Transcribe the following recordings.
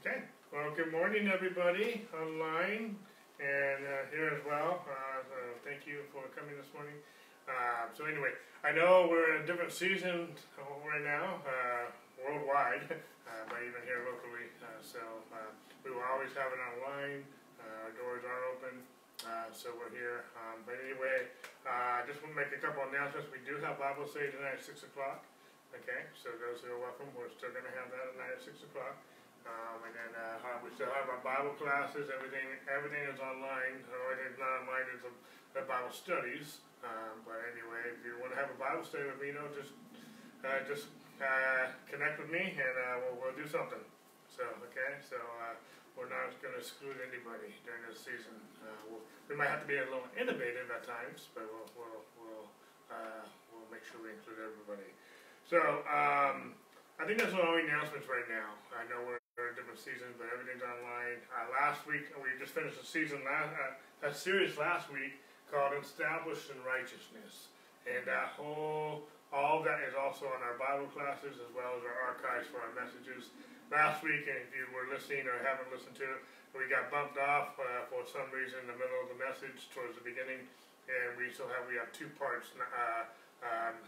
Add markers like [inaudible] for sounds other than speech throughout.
Okay. Well, good morning, everybody online and uh, here as well. Uh, so thank you for coming this morning. Uh, so anyway, I know we're in a different season right now, uh, worldwide, [laughs] uh, but even here locally. Uh, so we will always have it online. our doors are open. so we're here. Um, but anyway, I just want to make a couple announcements. We do have Bible study tonight at 6 o'clock. Okay, so those who are welcome, we're still going to have that tonight at 6 o'clock. Um, and then uh, we still have our Bible classes. Everything everything is online. The only thing not online is the, Bible studies. Um, but anyway, if you want to have a Bible study with me, you know, just uh, just uh, connect with me, and uh, we'll, we'll do something. So okay, so uh, we're not going to exclude anybody during this season. We'll, we might have to be a little innovative at times, but we'll we'll we'll, we'll make sure we include everybody. So. Um, I think that's all the announcements right now. I know we're different seasons, but everything's online. Uh, last week, we just finished a season, last, uh, a series last week called Established in Righteousness. And that whole, all that is also on our Bible classes as well as our archives for our messages. Last week, and if you were listening or haven't listened to it, we got bumped off uh, for some reason in the middle of the message towards the beginning, and we still have we have two parts, uh, um,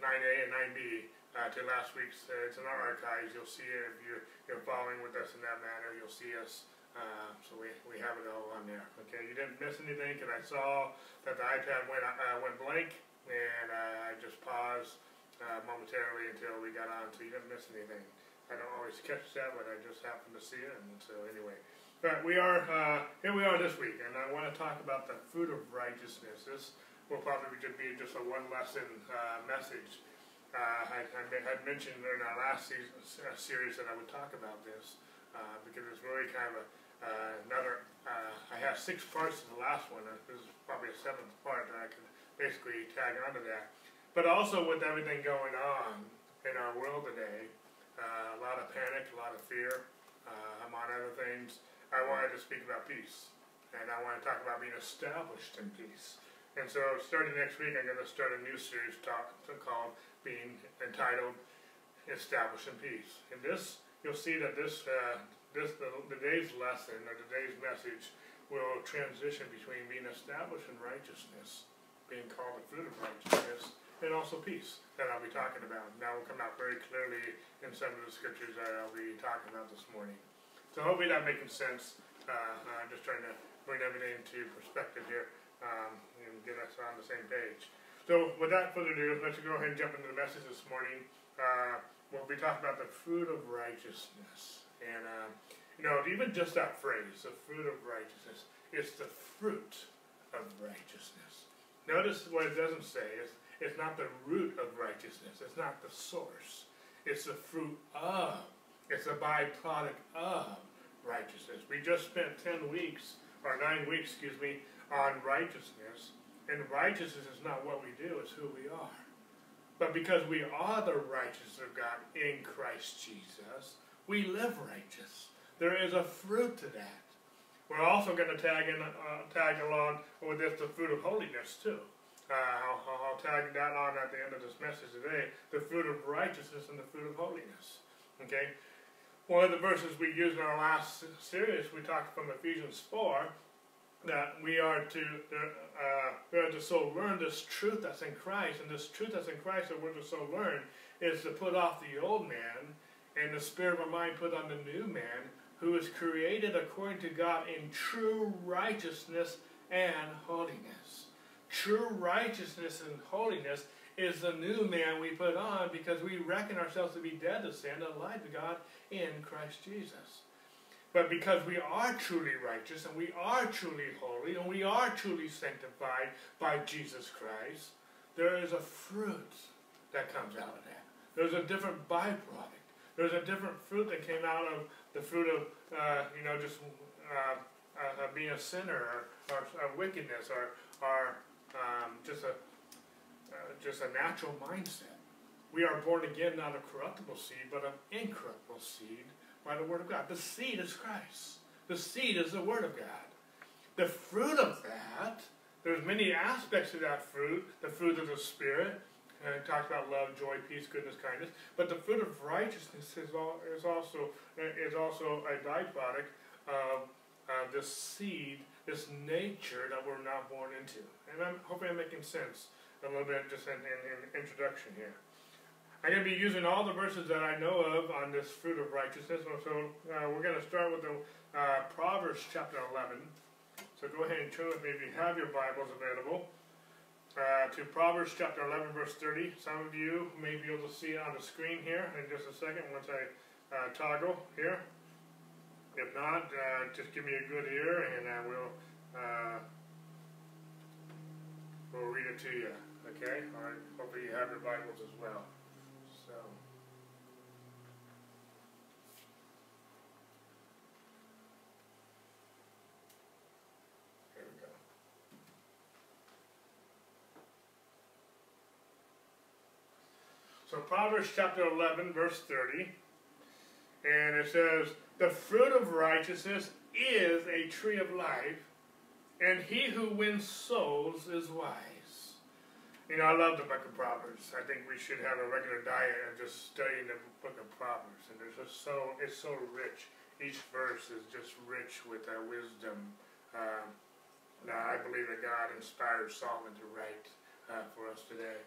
9A and 9B uh, to last week's. Uh, it's in our archives. You'll see it if you're, you're following with us in that manner. You'll see us. Uh, so we, we have it all on there. Okay, you didn't miss anything because I saw that the iPad went uh, went blank, and uh, I just paused uh, momentarily until we got on. So you didn't miss anything. I don't always catch that, but I just happened to see it. And so anyway, but we are here. We are this week, and I want to talk about the fruit of righteousness. This will probably just be just a one lesson message uh, I, I, had mentioned in our last season, uh, series that I would talk about this uh, because it's really kind of a, uh, another. Uh, I have six parts in the last one. This is probably a seventh part that I can basically tag onto that. But also with everything going on in our world today, uh, a lot of panic, a lot of fear, among other things. I wanted to speak about peace, and I want to talk about being established in peace. And so, starting next week, I'm going to start a new series talk, called being entitled Establishing Peace. In this, you'll see that this, uh, this the, lesson or today's message will transition between being established in righteousness, being called the fruit of righteousness, and also peace that I'll be talking about. That will come out very clearly in some of the scriptures that I'll be talking about this morning. So hopefully that making sense. Uh, I'm just trying to bring everything into perspective here um, and get us on the same page. So without further ado, let's go ahead and jump into the message this morning. Uh, we'll be talking about the fruit of righteousness. And, uh, you know, even just that phrase, the fruit of righteousness, it's the fruit of righteousness. Notice what it doesn't say. It's, it's not the root of righteousness. It's not the source. It's the fruit of. It's a byproduct of righteousness. We just spent 10 weeks, or 9 weeks, excuse me, on righteousness. And righteousness is not what we do, it's who we are. But because we are the righteousness of God in Christ Jesus, we live righteous. There is a fruit to that. We're also going to tag in, uh, tag along with this the fruit of holiness too. Uh, I'll, I'll, tag that on at the end of this message today. The fruit of righteousness and the fruit of holiness. Okay. One of the verses we used in our last series, we talked from Ephesians four, that we are to uh, we are to so learn this truth that's in Christ, and this truth that's in Christ that we're to so learn is to put off the old man and the spirit of our mind put on the new man, who is created according to God in true righteousness and holiness. True righteousness and holiness is the new man we put on because we reckon ourselves to be dead to sin and alive to God in Christ Jesus. But because we are truly righteous and we are truly holy and we are truly sanctified by Jesus Christ, there is a fruit that comes out of that. There's a different byproduct. There's a different fruit that came out of the fruit of, uh, you know, just uh, uh, being a sinner or, or, wickedness or, or um, just a uh, just a natural mindset. We are born again not of corruptible seed, but of incorruptible seed by the Word of God. The seed is Christ. The seed is the Word of God. The fruit of that, there's many aspects of that fruit. The fruit of the Spirit, uh, it talks about love, joy, peace, goodness, kindness. But the fruit of righteousness is, all, is also is also a byproduct of uh, this seed, this nature that we're now born into. And I'm hoping I'm making sense a little bit just in, in, in introduction here. I'm going to be using all the verses that I know of on this fruit of righteousness. So uh, we're going to start with the uh, Proverbs chapter 11. So go ahead and turn with me if you have your Bibles available uh, to Proverbs chapter 11, verse 30. Some of you may be able to see it on the screen here in just a second once I uh, toggle here. If not, uh, just give me a good ear and I will uh, we'll read it to you. Okay? All right. Hopefully you have your Bibles as well. So. Here we go. Proverbs chapter 11, verse 30, and it says, The fruit of righteousness is a tree of life, and he who wins souls is wise. You know, I love the book of Proverbs. I think we should have a regular diet of just studying the book of Proverbs. And it's just so, it's so rich. Each verse is just rich with uh, wisdom. Uh, now, I believe that God inspired Solomon to write uh, for us today.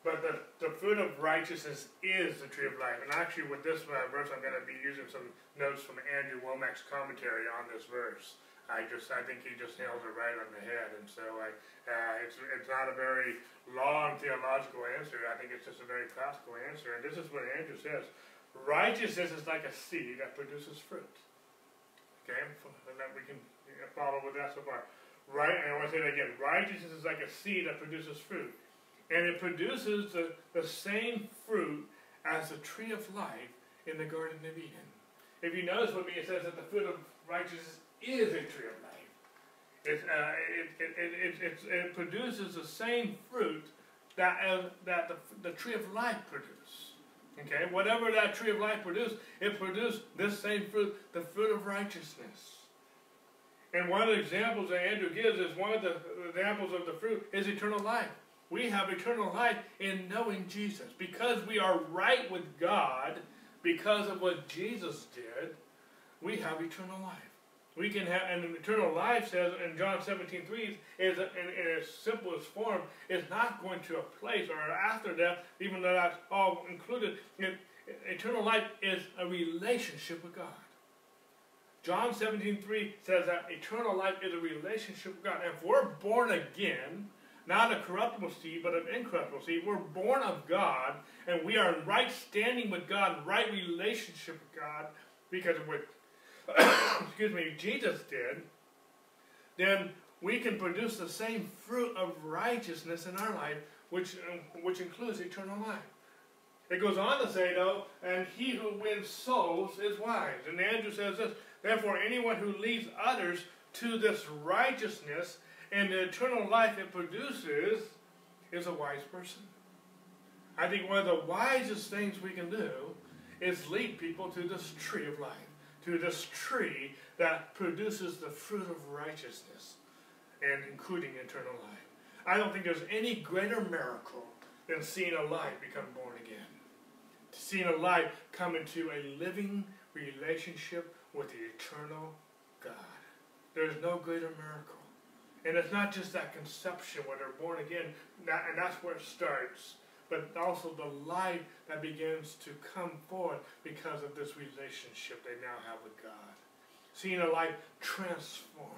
But the, the fruit of righteousness is the tree of life. And actually, with this uh, verse, I'm going to be using some notes from Andrew Wommack's commentary on this verse. I just, I think he just nails it right on the head. And so I, uh, it's, it's not a very long theological answer. I think it's just a very classical answer. And this is what Andrew says. Righteousness is like a seed that produces fruit. Okay? And that we can follow with that so far. Right, and I want to say that again. Righteousness is like a seed that produces fruit and it produces the, the same fruit as the tree of life in the Garden of Eden. If you notice with me, it says that the fruit of righteousness is a tree of life. It, uh, it, it, it, produces the same fruit that, uh, that the, the tree of life produced. Okay, whatever that tree of life produced, it produced this same fruit, the fruit of righteousness. And one of the examples that Andrew gives is one of the examples of the fruit is eternal life we have eternal life in knowing Jesus. Because we are right with God, because of what Jesus did, we have eternal life. We can have, and eternal life says in John 17, 3, is in, its simplest form, is not going to a place or after death, even though that's all included. It, eternal life is a relationship with God. John 17, 3 says that eternal life is a relationship with God. If we're born again, not a corruptible seed, but an incorruptible seed. We're born of God, and we are in right standing with God, right relationship with God, because of what, [coughs] excuse me, Jesus did. Then we can produce the same fruit of righteousness in our life, which, um, which includes eternal life. It goes on to say, though, and he who wins souls is wise. And Andrew says this, therefore anyone who leads others to this righteousness and the eternal life it produces is a wise person. I think one of the wisest things we can do is lead people to this tree of life, to this tree that produces the fruit of righteousness, and including eternal life. I don't think there's any greater miracle than seeing a life become born again. Seeing a life come into a living relationship with the eternal God. There's no greater miracle. And it's not just that conception when they're born again, and that's where it starts, but also the life that begins to come forth because of this relationship they now have with God. Seeing a life transformed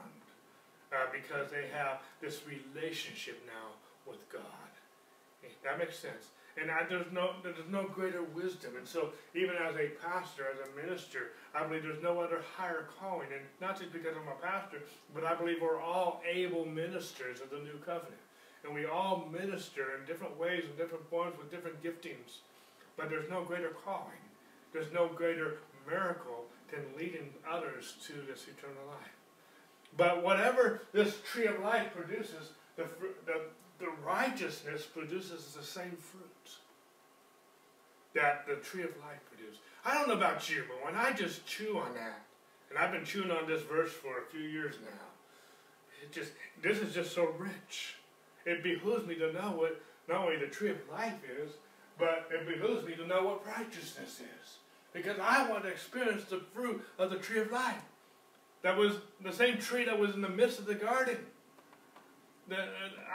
uh, because they have this relationship now with God. That makes sense. And I, there's no there's no greater wisdom. And so even as a pastor, as a minister, I believe there's no other higher calling. And not just because I'm a pastor, but I believe we're all able ministers of the new covenant. And we all minister in different ways and different forms with different giftings. But there's no greater calling. There's no greater miracle than leading others to this eternal life. But whatever this tree of life produces, the, the, the righteousness produces the same fruit that the tree of life produced. I don't know about you, but when I just chew on that, and I've been chewing on this verse for a few years now, it just this is just so rich. It behooves me to know what not only the tree of life is, but it behooves me to know what righteousness is. Because I want to experience the fruit of the tree of life. That was the same tree that was in the midst of the garden. The, uh,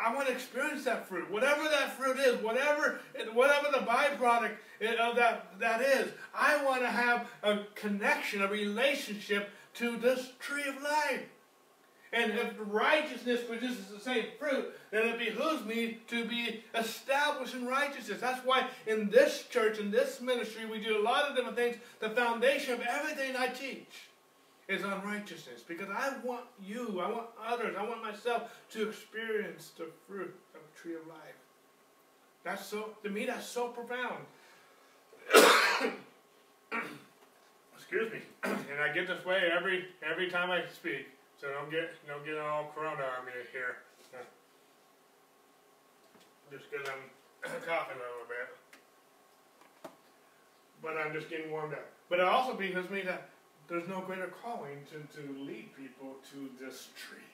I want to experience that fruit. Whatever that fruit is, whatever whatever the byproduct of that, that is, I want to have a connection, a relationship to this tree of life. And if righteousness produces the same fruit, then it behooves me to be established in righteousness. That's why in this church, in this ministry, we do a lot of different things. The foundation of everything I teach is unrighteousness. Because I want you, I want others, I want myself to experience the fruit of the tree of life. That's so, to me, that's so profound. [coughs] Excuse me. [coughs] and I get this way every every time I speak. So don't get don't get all corona on me here. Just because I'm [coughs] coughing a little bit. But I'm just getting warmed up. But it also because me that there's no greater calling to, to lead people to this tree,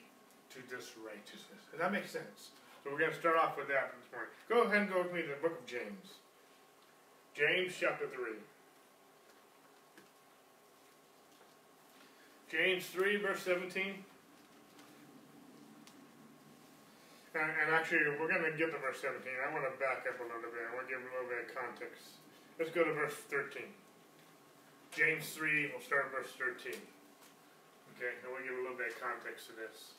to this righteousness. Does that make sense? So we're going to start off with that this morning. Go ahead and go with me to the book of James. James chapter 3. James 3, verse 17. And, and actually, we're going to get to verse 17. I want to back up a little bit. I want to give a little bit of context. Let's go to verse 13. James 3, we'll start verse 13. Okay, and we'll give a little bit of context to this.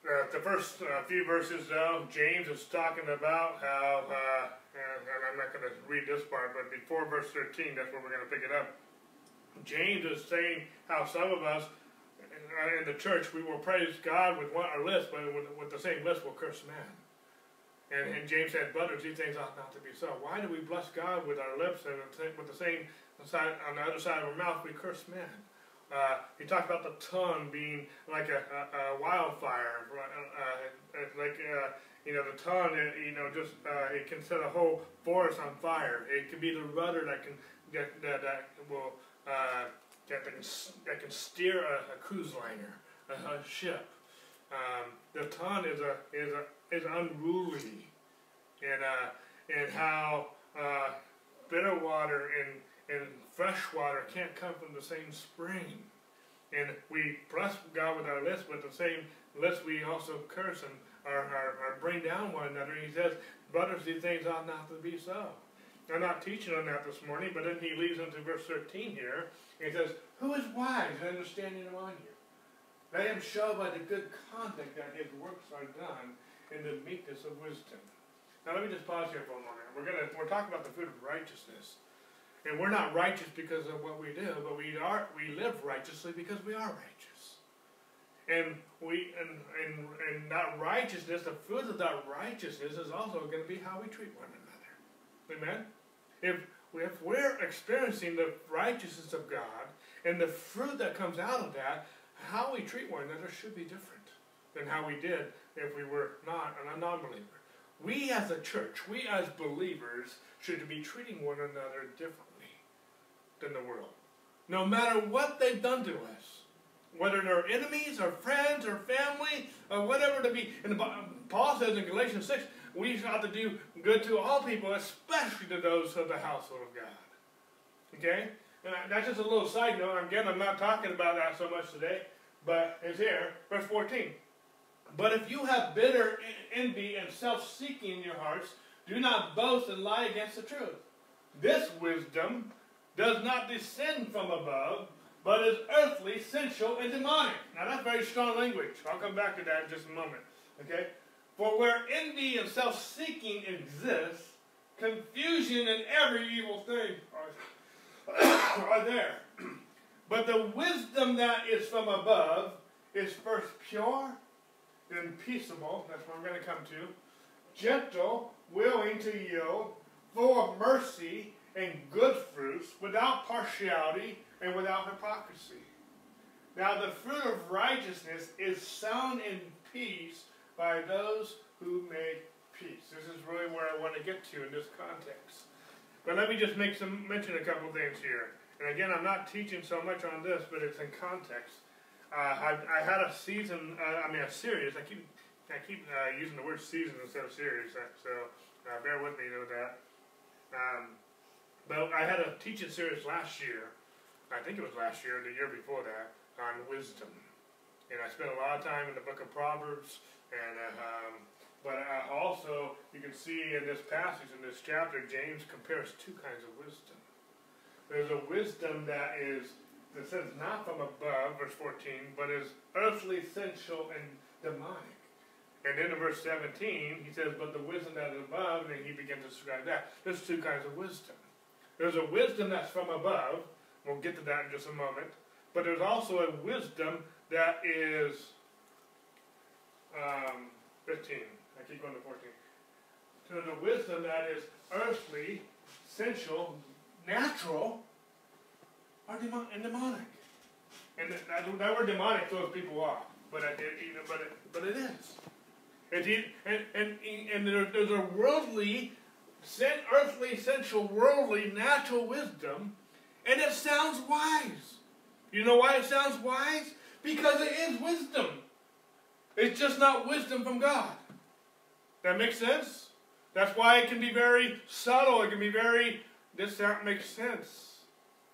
Uh, the first uh, few verses, though, James is talking about how, uh, and, I'm not going to read this part, but before verse 13, that's where we're going to pick it up. James is saying how some of us uh, in the church, we will praise God with one, our lips, but with, with the same lips we'll curse man. And, and James said, brothers, these things ought not to be so. Why do we bless God with our lips and with the same side, on the other side of our mouth we curse man? Uh, he talked about the tongue being like a, a, a wildfire, uh, uh, like uh, you know the tongue. Uh, you know, just uh, it can set a whole forest on fire. It can be the rudder that can that that, that will that can, that can steer a, a cruise liner, a, a ship. Um, the tongue is a is a is unruly, and uh, and how uh, bitter water and and fresh water can't come from the same spring, and we bless God with our lips, but the same lips we also curse and or, or, or bring down one another. And he says, brothers, these things ought not to be so. I'm not teaching on that this morning, but then he leads into verse 13 here. He says, Who is wise and understanding among you? Let him show by the good conduct that his works are done in the meekness of wisdom. Now let me just pause here for a moment. We're gonna we're talking about the fruit of righteousness. And we're not righteous because of what we do, but we are we live righteously because we are righteous. And we and and, and that righteousness, the fruit of that righteousness is also going to be how we treat one another. Amen? If, if we're experiencing the righteousness of God and the fruit that comes out of that, how we treat one another should be different than how we did if we were not a non-believer. We as a church, we as believers, should be treating one another differently than the world. No matter what they've done to us, whether they're enemies or friends or family or whatever to be. And Paul says in Galatians 6, we ought to do good to all people, especially to those of the household of God. Okay? And that's just a little side note. Again, I'm not talking about that so much today, but it's here. Verse 14. But if you have bitter envy and self-seeking in your hearts, do not boast and lie against the truth. This wisdom does not descend from above, but is earthly, sensual, and demonic. Now that's very strong language. I'll come back to that in just a moment. Okay? For where envy and self-seeking exists, confusion and every evil thing are, [coughs] are there. But the wisdom that is from above is first pure, then peaceable, that's what I'm going to come to, gentle, willing to yield, full of mercy and good fruits, without partiality and without hypocrisy. Now the fruit of righteousness is sown in peace by those who make peace. This is really where I want to get to in this context. But let me just make some mention a couple things here. And again, I'm not teaching so much on this, but it's in context. Uh, I, I, had a season, uh, I mean a series. I keep I keep uh, using the word season instead of series, uh, so uh, bear with me with that. Um, but I had a teaching series last year. I think it was last year, the year before that, on wisdom. And I spent a lot of time in the book of Proverbs, and uh, um, but also you can see in this passage, in this chapter, James compares two kinds of wisdom. There's a wisdom that is that says not from above, verse 14, but is earthly, sensual, and demonic. And then in verse 17, he says, But the wisdom that is above, and then he begins to describe that. There's two kinds of wisdom. There's a wisdom that's from above. We'll get to that in just a moment. But there's also a wisdom that is um, 15. I keep going to 14. So there's a wisdom that is earthly, sensual, natural, demon- and demonic. And that, that word demonic throws people off, but it, you know, but it, but it is. And and and there, there's a worldly, earthly, sensual, worldly, natural wisdom, and it sounds wise. You know why it sounds wise? Because it is wisdom. It's just not wisdom from God. That makes sense? That's why it can be very subtle. It can be very, this that makes sense.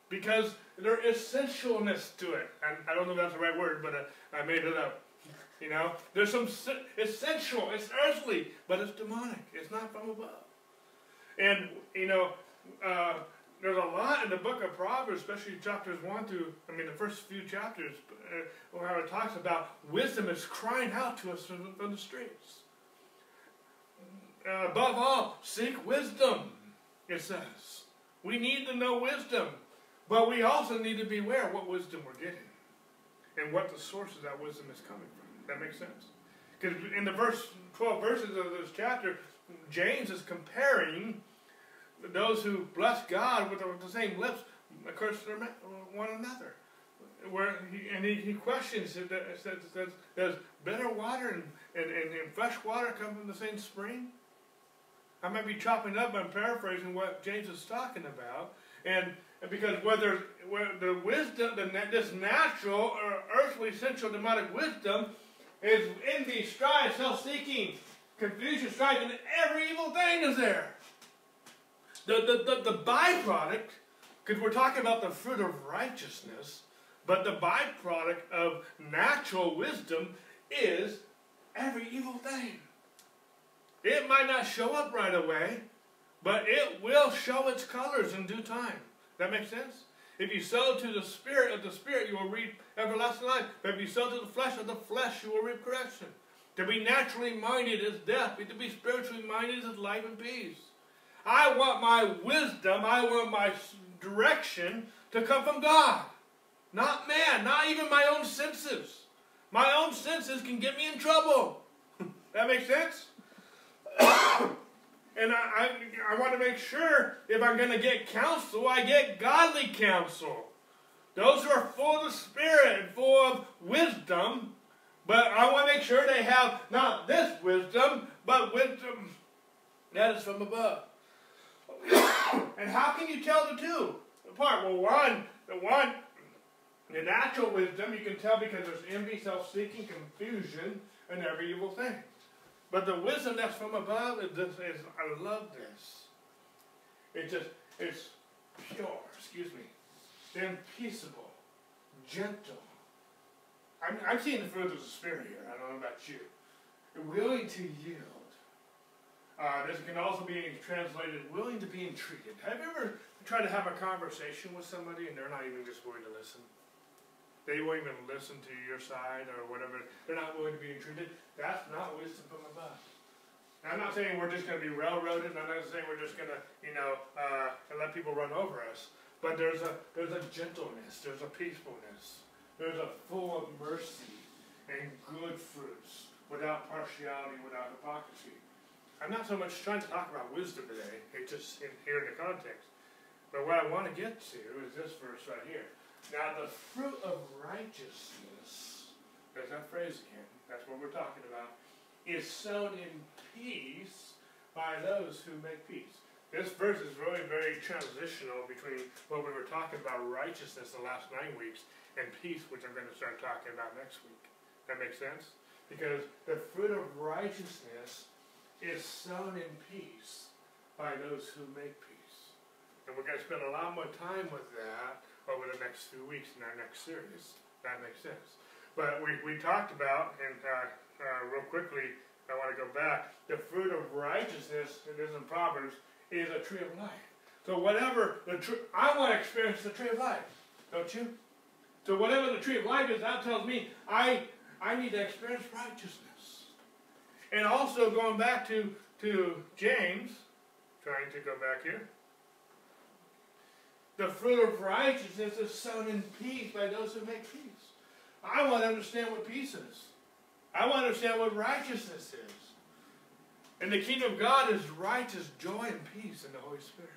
Because there is sensualness to it. And I don't know if that's the right word, but uh, I made it up. You know, there's some, it's sensual, it's earthly, but it's demonic. It's not from above. And, you know, uh, there's a lot in the book of Proverbs, especially chapters 1 through, I mean, the first few chapters, uh, where it talks about wisdom is crying out to us from the, from the streets. Uh, above all, seek wisdom, it says. We need to know wisdom, but we also need to be aware of what wisdom we're getting and what the source of that wisdom is coming from. That makes sense? Because in the verse 12 verses of this chapter, James is comparing those who bless God with the, same lips curse one another. Where he, and he, he questions it, says, says, does bitter water and, and, and, and, fresh water come from the same spring? I might be chopping up, I'm paraphrasing what James is talking about. And because whether, the wisdom, the, this natural or earthly, sensual, demonic wisdom is envy, strife, self-seeking, confusion, strife, and every evil thing is there. The, the, the, the byproduct, because we're talking about the fruit of righteousness, but the byproduct of natural wisdom is every evil thing. It might not show up right away, but it will show its colors in due time. That makes sense? If you sow to the spirit of the spirit, you will reap everlasting life. But if you sow to the flesh of the flesh, you will reap correction. To be naturally minded is death, but to be spiritually minded is life and peace. I want my wisdom, I want my direction to come from God. Not man, not even my own senses. My own senses can get me in trouble. [laughs] that makes sense? [coughs] and I, I, I, want to make sure if I'm going to get counsel, I get godly counsel. Those who are full of the Spirit and full of wisdom, but I want to make sure they have not this wisdom, but wisdom that is from above. [coughs] and how can you tell the two apart? Well, one, the one, the natural wisdom, you can tell because there's envy, self-seeking, confusion, and every evil thing. But the wisdom that's from above is, this, is I love this. It's just, it's pure, excuse me, then peaceable, gentle. I'm, I'm seeing the fruit of the Spirit here. I don't know about you. Willing to yield uh, this can also be translated willing to be entreated. Have you ever tried to have a conversation with somebody and they're not even just willing to listen? They won't even listen to your side or whatever. They're not willing to be entreated. That's not wisdom from above. Now, I'm not saying we're just going to be railroaded. I'm not saying we're just going to, you know, uh, let people run over us. But there's a there's a gentleness. There's a peacefulness. There's a full of mercy and good fruits, without partiality, without hypocrisy. I'm not so much trying to talk about wisdom today, it's just in, here in the context. But what I want to get to is this verse right here. Now, the fruit of righteousness, there's that phrase again, that's what we're talking about, is sown in peace by those who make peace. This verse is really very transitional between what we were talking about righteousness the last nine weeks and peace, which I'm going to start talking about next week. That makes sense? Because the fruit of righteousness is sown in peace by those who make peace. And we're going to spend a lot more time with that over the next few weeks in our next series. That makes sense. But we, we talked about, and uh, uh, real quickly, I want to go back, the fruit of righteousness, it is in Proverbs, is a tree of life. So whatever the tree, I want to experience the tree of life, don't you? So whatever the tree of life is, that tells me I I need to experience righteousness. And also going back to, to James, trying to go back here. The fruit of righteousness is sown in peace by those who make peace. I want to understand what peace is. I want to understand what righteousness is. And the kingdom of God is righteous joy and peace in the Holy Spirit.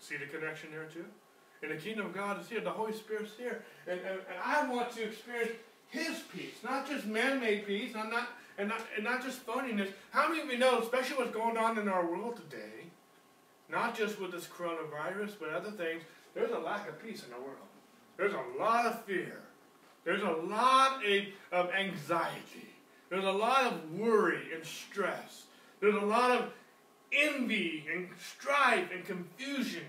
See the connection there too? And the kingdom of God is here. The Holy Spirit's here. And, and, and I want to experience his peace, not just man-made peace, and not, and not, and not just phoniness. How many of you know, especially what's going on in our world today, not just with this coronavirus, but other things, there's a lack of peace in the world. There's a lot of fear. There's a lot of anxiety. There's a lot of worry and stress. There's a lot of envy and strife and confusion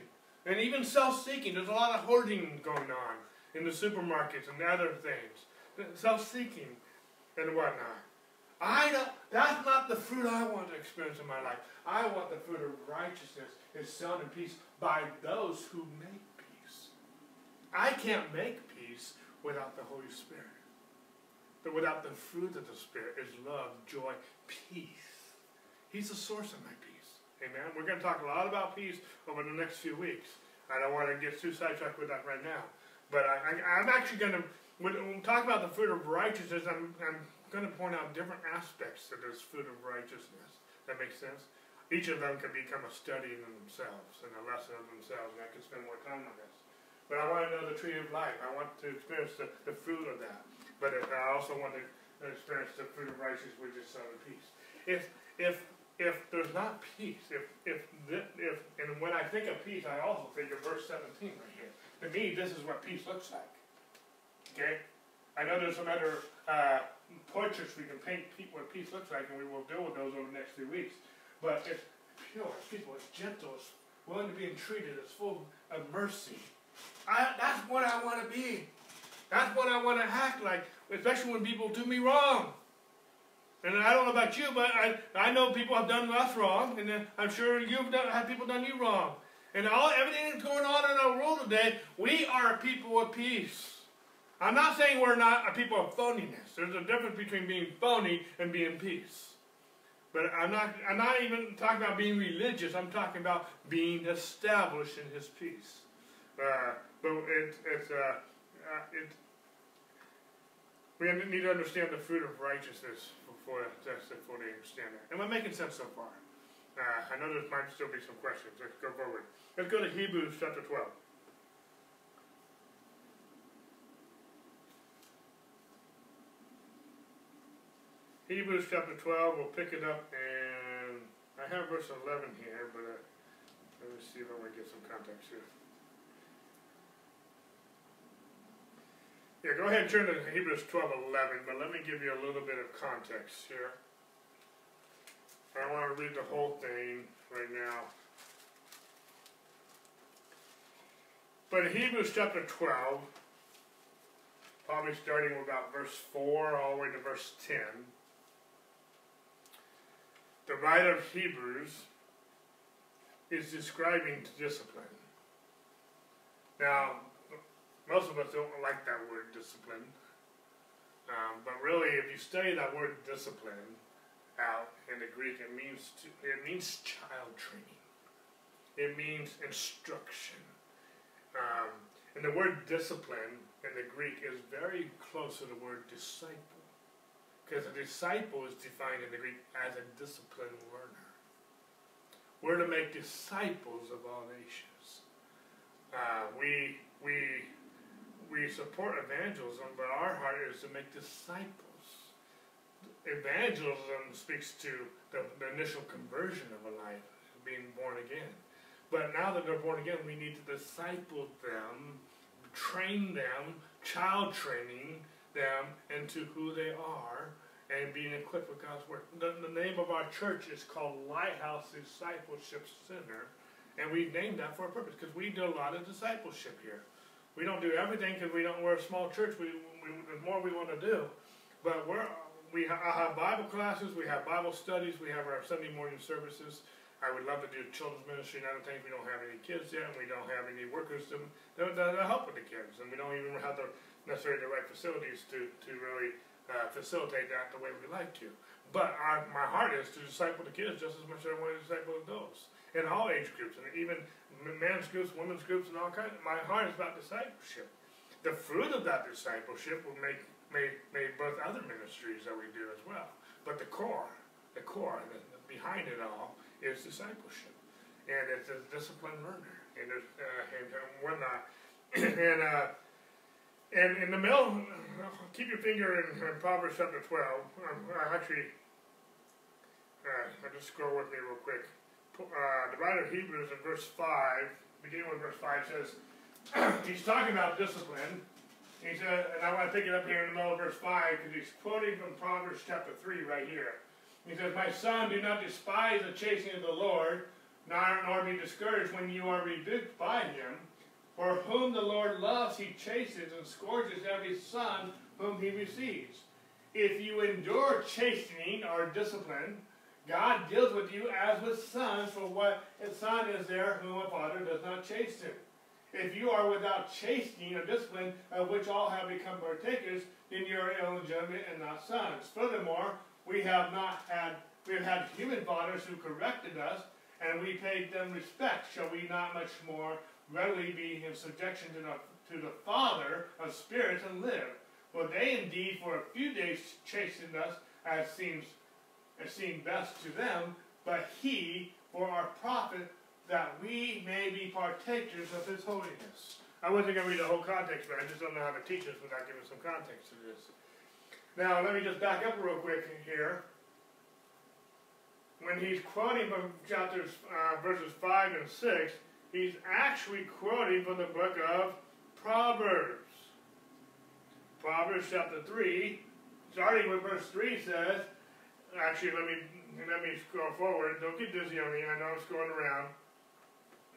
and even self-seeking. There's a lot of hoarding going on in the supermarkets and other things self-seeking and whatnot. I don't, that's not the fruit I want to experience in my life. I want the fruit of righteousness is sown in peace by those who make peace. I can't make peace without the Holy Spirit. But without the fruit of the Spirit is love, joy, peace. He's the source of my peace. Amen. We're going to talk a lot about peace over the next few weeks. I don't want to get too sidetracked with that right now. But I, I'm actually going to when, we talk about the fruit of righteousness, I'm, I'm going to point out different aspects of this fruit of righteousness. That makes sense? Each of them can become a study in themselves and a lesson of themselves, and I could spend more time on this. But I want to know the tree of life. I want to experience the, the fruit of that. But I also want to experience the fruit of righteousness, which is son of peace. If if if there's not peace, if if if and when I think of peace, I also think of verse 17 right here. To me, this is what peace looks like. Okay? I know there's some other uh, portraits we can paint what peace looks like, and we will deal with those over the next few weeks. But it's pure, it's peaceful, it's gentle, it's willing to be entreated, it's full of mercy. I, that's what I want to be. That's what I want to act like, especially when people do me wrong. And I don't know about you, but I, I know people have done us wrong, and I'm sure you've done, had people done you wrong. And all everything that's going on in our world today, we are a people of peace. I'm not saying we're not a people of phoniness. There's a difference between being phony and being peace. But I'm not, I'm not even talking about being religious. I'm talking about being established in his peace. Uh, but it, it's, uh, uh, it, we need to understand the fruit of righteousness before, to fully understand that. Am I making sense so far? Uh, I know there might still be some questions. Let's go forward. Let's go to Hebrews chapter 12. Hebrews chapter 12, we'll pick it up, and I have verse 11 here, but uh, let me see if I can get some context here. Yeah, go ahead and turn to Hebrews 12, 11, but let me give you a little bit of context here. I want to read the whole thing right now. But in Hebrews chapter 12, probably starting with about verse 4 all the way to verse 10, the writer of Hebrews is describing discipline. Now, most of us don't like that word discipline, um, but really, if you study that word discipline out in the Greek, it means to, it means child training. It means instruction. Um, and the word discipline in the Greek is very close to the word disciple. Because a disciple is defined in the Greek as a disciplined learner. We're to make disciples of all nations. Uh, we, we, we support evangelism, but our heart is to make disciples. Evangelism speaks to the, the initial conversion of a life, being born again. But now that they're born again, we need to disciple them, train them, child training, them into who they are and being equipped with God's Word. The, the name of our church is called Lighthouse Discipleship Center, and we named that for a purpose because we do a lot of discipleship here. We don't do everything because we don't. We're a small church. We, we there's more we want to do, but we're we ha- I have Bible classes. We have Bible studies. We have our Sunday morning services. I would love to do children's ministry and other things. We don't have any kids yet, and we don't have any workers to, that, that help with the kids, and we don't even have the necessarily the right facilities to, to really uh, facilitate that the way we like to. But our, my heart is to disciple the kids just as much as I want to disciple adults in all age groups, and even men's groups, women's groups, and all kinds. My heart is about discipleship. The fruit of that discipleship will make may may birth other ministries that we do as well. But the core, the core, the, the behind it all is discipleship, and it's a disciplined learner, and uh, and uh, uh, [clears throat] and uh, and in the middle, keep your finger in, in Proverbs chapter twelve. Um, uh, actually, uh, I'll just scroll with me real quick. Uh, the writer of Hebrews in verse five, beginning with verse five, says [clears throat] he's talking about discipline. He said, and I want to pick it up here in the middle of verse 5 because he's quoting from Proverbs chapter 3 right here. He says, My son, do not despise the chastening of the Lord, nor, nor be discouraged when you are rebuked by him. For whom the Lord loves, he chastens and scourges every son whom he receives. If you endure chastening or discipline, God deals with you as with sons, for what a son is there whom a father does not chasten. If you are without chastening or discipline, of which all have become partakers, then you are illegitimate and not sons. Furthermore, we have not had we have had human fathers who corrected us, and we paid them respect. Shall we not much more readily be in subjection to the, to the Father of spirits and live? For they indeed for a few days chastened us as seems as seemed best to them, but he for our profit that we may be partakers of his holiness. I wasn't going to read the whole context, but I just don't know how to teach this without giving some context to this. Now, let me just back up real quick here. When he's quoting from chapters, uh, verses 5 and 6, he's actually quoting from the book of Proverbs. Proverbs chapter 3, starting with verse 3 says, actually, let me let me scroll forward. Don't get dizzy on me. I know I'm scrolling around.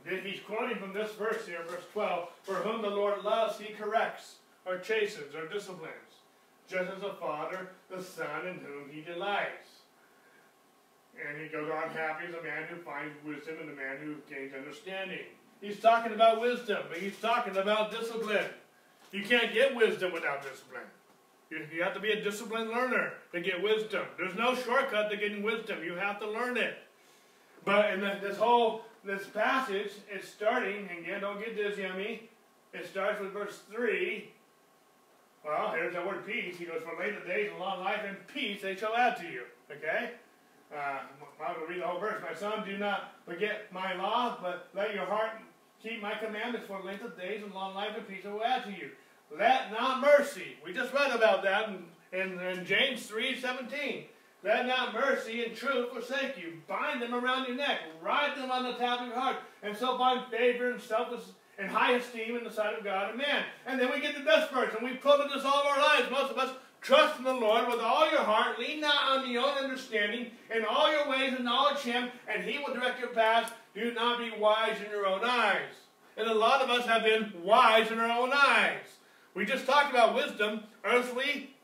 Then he's quoting from this verse here, verse 12, For whom the Lord loves, he corrects, or chastens, or disciplines, just as a father the son in whom he delights. And he goes on, happy is a man who finds wisdom and the man who gains understanding. He's talking about wisdom, but he's talking about discipline. You can't get wisdom without discipline. You, you have to be a disciplined learner to get wisdom. There's no shortcut to getting wisdom. You have to learn it. But in the, this whole this passage is starting, again, don't get dizzy on me. It starts with verse 3. Well, here's the word peace. He goes, For later days and long life and peace they shall add to you. Okay? Uh, I will read the whole verse. My son, do not forget my law, but let your heart keep my commandments for length of days and long life and peace I will add to you. Let not mercy. We just read about that in, in, in James 3 17. Let not mercy and truth forsake you. Bind them around your neck. Write them on the top of your heart. And so find favor and selfless and high esteem in the sight of God and man. And then we get the best verse, and we've quoted this all our lives. Most of us trust in the Lord with all your heart. Lean not on your own understanding. In all your ways acknowledge Him, and He will direct your paths. Do not be wise in your own eyes. And a lot of us have been wise in our own eyes. We just talked about wisdom, earthly,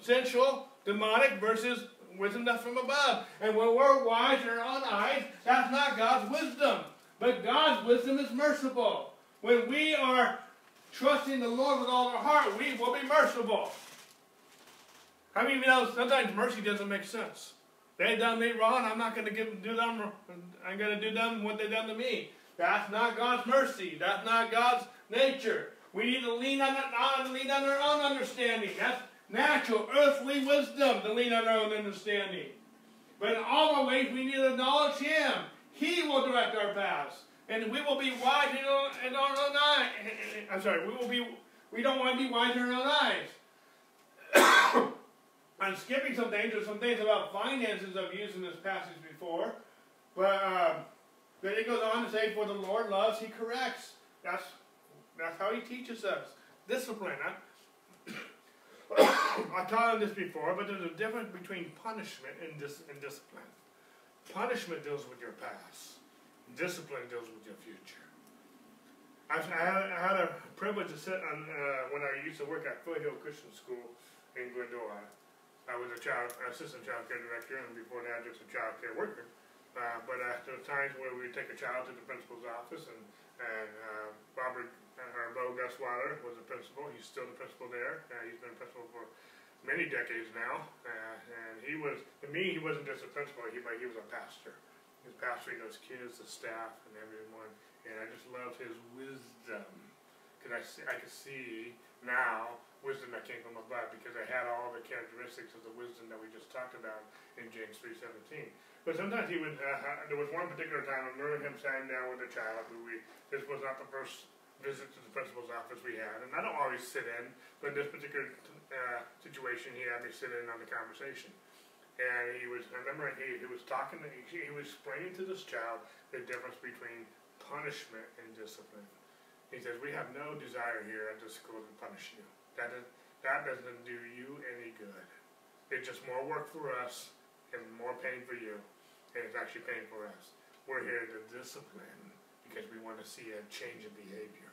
sensual, demonic versus wisdom that's from above. And when we're wise in our own eyes, that's not God's wisdom. But God's wisdom is merciful. When we are trusting the Lord with all our heart, we will be merciful. Many of you know sometimes mercy doesn't make sense? They done me wrong, I'm not going to give do them. I'm going to do them what they done to me. That's not God's mercy. That's not God's nature. We need to lean on, on lean on our own understanding. That's natural, earthly wisdom to lean on our own understanding. But in all our ways, we need to acknowledge Him. He will direct our paths. And we will be wise in our own eyes. I'm sorry, we will be, we don't want to be wise in our own eyes. I'm skipping some things. There's some things about finances I've used in this passage before. But um, then it goes on to say, For the Lord loves, He corrects. That's, that's how He teaches us. Discipline. [coughs] I taught this before, but there's a difference between punishment and, dis- and discipline. Punishment deals with your past. Discipline deals with your future. I, I, had, I had a privilege to sit on uh, when I used to work at Foothill Christian School in Glendora. I was a child assistant child care director, and before that, just a child care worker. Uh, but uh, there were times where we'd take a child to the principal's office, and and uh, Robert or Bo Guswater was the principal. He's still the principal there. Uh, he's been principal for many decades now, uh, and he was to me he wasn't just a principal, he but he was a pastor. He was pastoring those kids, the staff, and everyone, and I just loved his wisdom because I see, I could see now wisdom that came from above because I had all the characteristics of the wisdom that we just talked about in James three seventeen. But sometimes he would. Uh, there was one particular time I remember him sitting down with a child who we. This was not the first visit to the principal's office we had, and I don't always sit in, but in this particular uh, situation, he had me sit in on the conversation. And he was, I remember he, he was talking, he, he was explaining to this child the difference between punishment and discipline. He says, we have no desire here at this school to punish you. That, is, that doesn't do you any good. It's just more work for us and more pain for you, and it's actually pain for us. We're here to discipline because we want to see a change in behavior.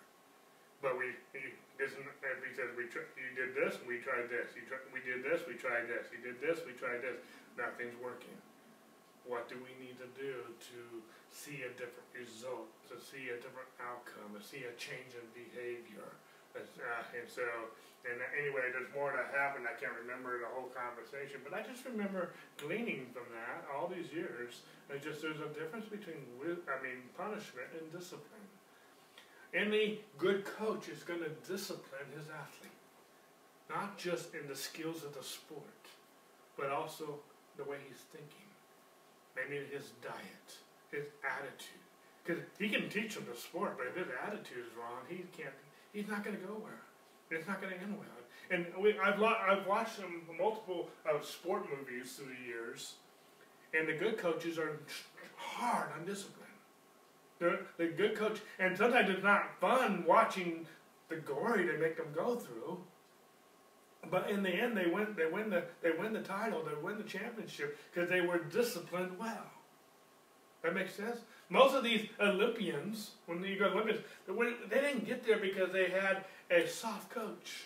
But we, he isn't, if he says, we tr- you did this, we tried this, you tr- we did this, we tried this, you did this, we tried this, nothing's working. What do we need to do to see a different result, to see a different outcome, to see a change in behavior? Uh, and so, and anyway, there's more that happened. I can't remember the whole conversation, but I just remember gleaning from that all these years. It's just there's a difference between, I mean, punishment and discipline. Any good coach is going to discipline his athlete, not just in the skills of the sport, but also the way he's thinking, maybe his diet, his attitude. Because he can teach him the sport, but if his attitude is wrong, he can't. He's not going to go where. It's not going to end well. And we, I've, I've watched multiple uh, sport movies through the years, and the good coaches are hard on discipline. The, the good coach, and sometimes it's not fun watching the glory they make them go through. But in the end, they win. They win the. They win the title. They win the championship because they were disciplined well. That makes sense. Most of these Olympians, when you go to Olympians, they didn't get there because they had a soft coach.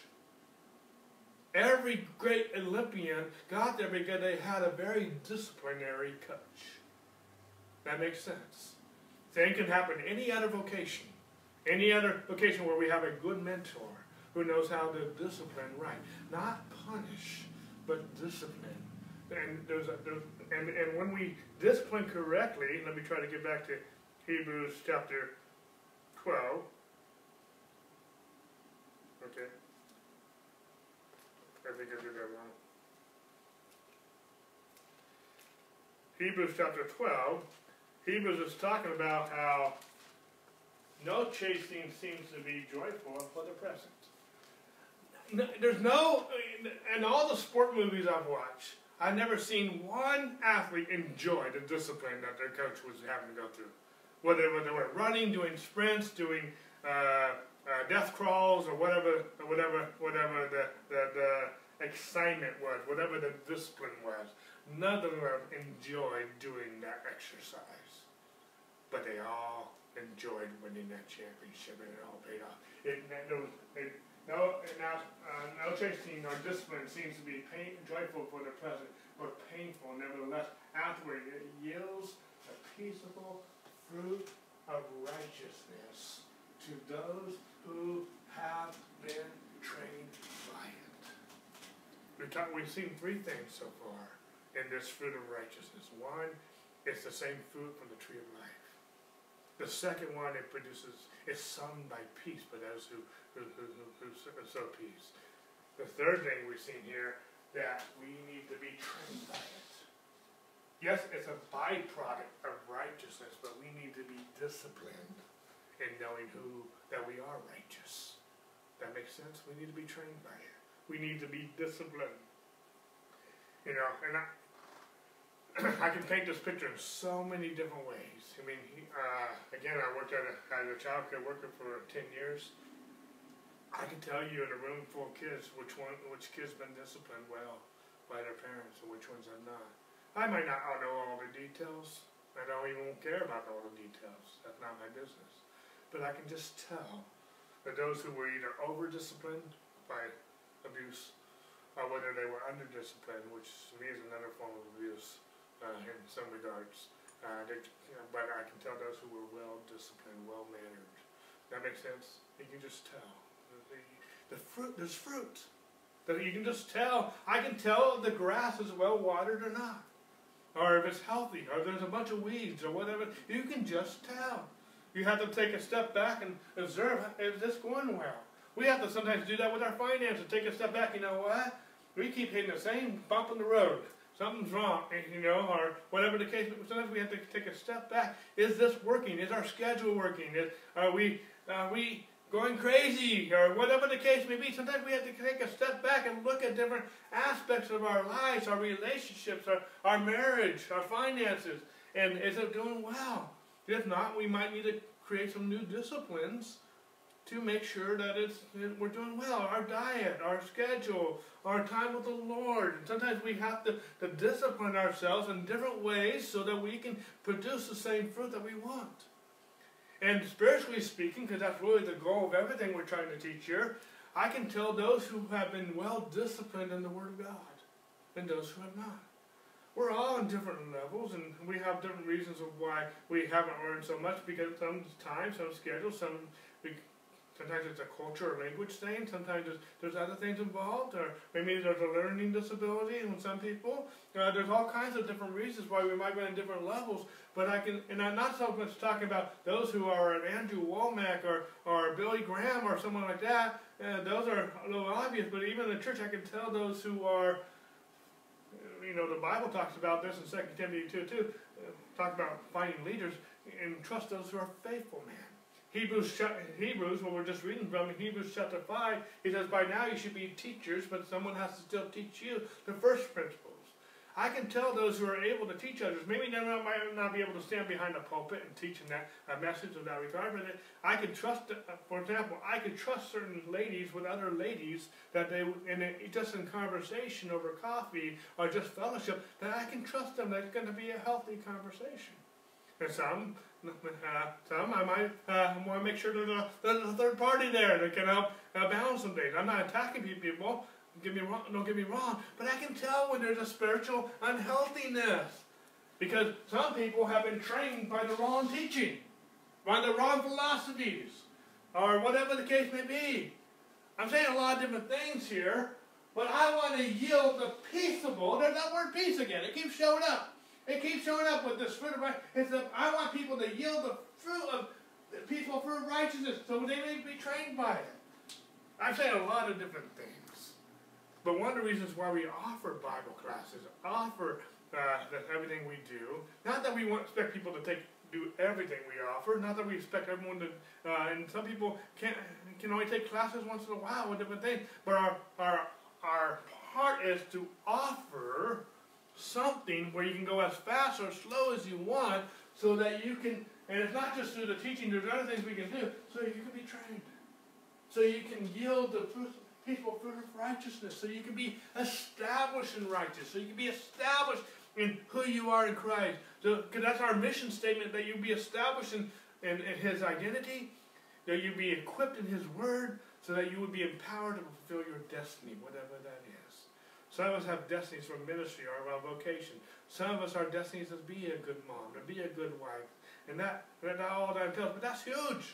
Every great Olympian got there because they had a very disciplinary coach. That makes sense. Same can happen any other vocation. Any other vocation where we have a good mentor who knows how to discipline right. Not punish, but discipline. And there's a, there's, and, and when we discipline correctly, let me try to get back to Hebrews chapter 12. Okay. I think I did that wrong. Hebrews chapter 12 Hebrews is talking about how no chastening seems to be joyful for the present. No, there's no, in all the sport movies I've watched, I've never seen one athlete enjoy the discipline that their coach was having to go through. Whether, whether they were running, doing sprints, doing uh, uh, death crawls, or whatever, whatever, whatever the, the, the excitement was, whatever the discipline was, none of them enjoyed doing that exercise but they all enjoyed winning that championship, and it all paid off. It, no, it, no, now, uh, no chastening or discipline seems to be pain, joyful for the present, but painful. Nevertheless, afterward it yields a peaceable fruit of righteousness to those who have been trained by it. Talk, we've seen three things so far in this fruit of righteousness. One, it's the same fruit from the tree of life. The second one it produces is sung by peace by those who, who, who, who, who sow peace. The third thing we've seen here that we need to be trained by it. Yes, it's a byproduct of righteousness, but we need to be disciplined in knowing who that we are righteous. That makes sense? We need to be trained by it. We need to be disciplined. You know, and I, [clears throat] I can paint this picture in so many different ways. I mean, uh, again, I worked at a, as a child care worker for 10 years. I can tell you in a room full of kids which one, which kids been disciplined well by their parents and which ones have not. I might not know all the details. I don't even care about all the details. That's not my business. But I can just tell that those who were either over disciplined by abuse or whether they were under-disciplined, which to me is another form of abuse in some regards. Uh, but I can tell those who were well disciplined, well mannered. That makes sense. You can just tell. The, the fruit, there's fruit. That you can just tell. I can tell if the grass is well watered or not. Or if it's healthy, or there's a bunch of weeds, or whatever. You can just tell. You have to take a step back and observe, is this going well? We have to sometimes do that with our finances. Take a step back, you know what? We keep hitting the same bump in the road. Something's wrong, you know, or whatever the case. Sometimes we have to take a step back. Is this working? Is our schedule working? Is, are we, are we going crazy or whatever the case may be. Sometimes we have to take a step back and look at different aspects of our lives, our relationships, our, our marriage, our finances, and is it doing well? If not, we might need to create some new disciplines to make sure that it's we're doing well. Our diet, our schedule, our time with the Lord. And sometimes we have to, to discipline ourselves in different ways so that we can produce the same fruit that we want. And spiritually speaking, because that's really the goal of everything we're trying to teach here, I can tell those who have been well disciplined in the Word of God and those who have not. We're all on different levels, and we have different reasons of why we haven't learned so much because some time, some schedule, some Sometimes it's a culture or language thing. Sometimes there's, there's other things involved, or maybe there's a learning disability in some people. Uh, there's all kinds of different reasons why we might be on different levels. But I can, and I'm not so much talking about those who are an Andrew Wommack or, or Billy Graham or someone like that. Uh, those are a little obvious, but even in the church, I can tell those who are, you know, the Bible talks about this in 2 Timothy 2 2, uh, talk about finding leaders and trust those who are faithful, man. Hebrews, Hebrews, what we're just reading from, Hebrews chapter 5, he says, By now you should be teachers, but someone has to still teach you the first principles. I can tell those who are able to teach others, maybe they might not be able to stand behind a pulpit and teach in that a message of that regard, but I can trust, uh, for example, I could trust certain ladies with other ladies that they, and just in conversation over coffee or just fellowship, that I can trust them that it's going to be a healthy conversation. And some some I might uh, want to make sure there's a, there's a third party there that can help uh, balance some things. I'm not attacking people. Get me wrong, don't get me wrong, but I can tell when there's a spiritual unhealthiness because some people have been trained by the wrong teaching, by the wrong philosophies, or whatever the case may be. I'm saying a lot of different things here, but I want to yield the peaceable. There's that word peace again. It keeps showing up. It keeps showing up with this fruit of righteousness. I want people to yield the fruit of fruit of righteousness so they may be trained by it. I'm saying a lot of different things. But one of the reasons why we offer Bible classes, offer uh, everything we do, not that we want expect people to take do everything we offer, not that we expect everyone to, uh, and some people can can only take classes once in a while with different things, but our, our, our heart is to offer something where you can go as fast or slow as you want so that you can, and it's not just through the teaching, there's other things we can do, so you can be trained. So you can yield the peaceful fruit of righteousness, so you can be established in righteousness, so you can be established in who you are in Christ. So, because that's our mission statement, that you be established in, in, in His identity, that you be equipped in His Word, so that you would be empowered to fulfill your destiny, whatever that. Some of us have destinies for ministry or our vocation. Some of us, our destinies is to be a good mom, to be a good wife. And that, that's all that entails. But that's huge.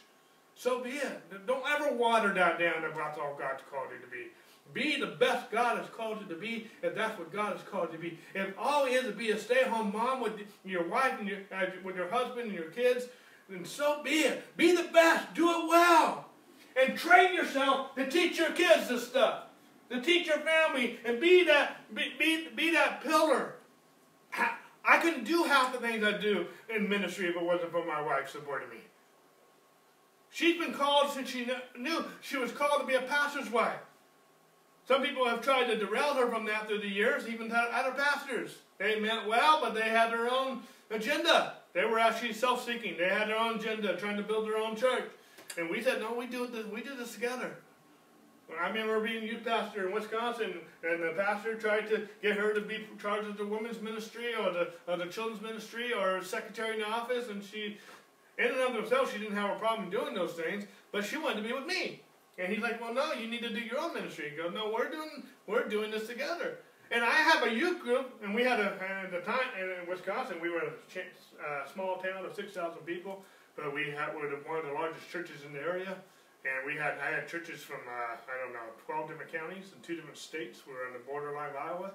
So be it. Don't ever water that down if that's all God's called you to be. Be the best God has called you to be if that's what God has called you to be. If all is to be a stay-at-home mom with your wife and your, uh, with your husband and your kids, then so be it. Be the best. Do it well. And train yourself to teach your kids this stuff to teach your family and be that, be, be, be that pillar. I couldn't do half the things I do in ministry if it wasn't for my wife supporting me. She's been called since she knew she was called to be a pastor's wife. Some people have tried to derail her from that through the years, even other pastors. They meant well, but they had their own agenda. They were actually self-seeking. They had their own agenda, trying to build their own church. And we said, no, we do this, we do this together. I remember being youth pastor in Wisconsin, and the pastor tried to get her to be charged of the women's ministry or the, or the children's ministry or secretary in the office, and she, in and of themselves, she didn't have a problem doing those things, but she wanted to be with me. And he's like, well, no, you need to do your own ministry. He goes, no, we're doing, we're doing this together. And I have a youth group, and we had a, at the time in Wisconsin, we were a uh, small town of 6,000 people, but we had, were one of the largest churches in the area. And we had, I had churches from, uh, I don't know, 12 different counties and two different states. We were on the borderline of Iowa.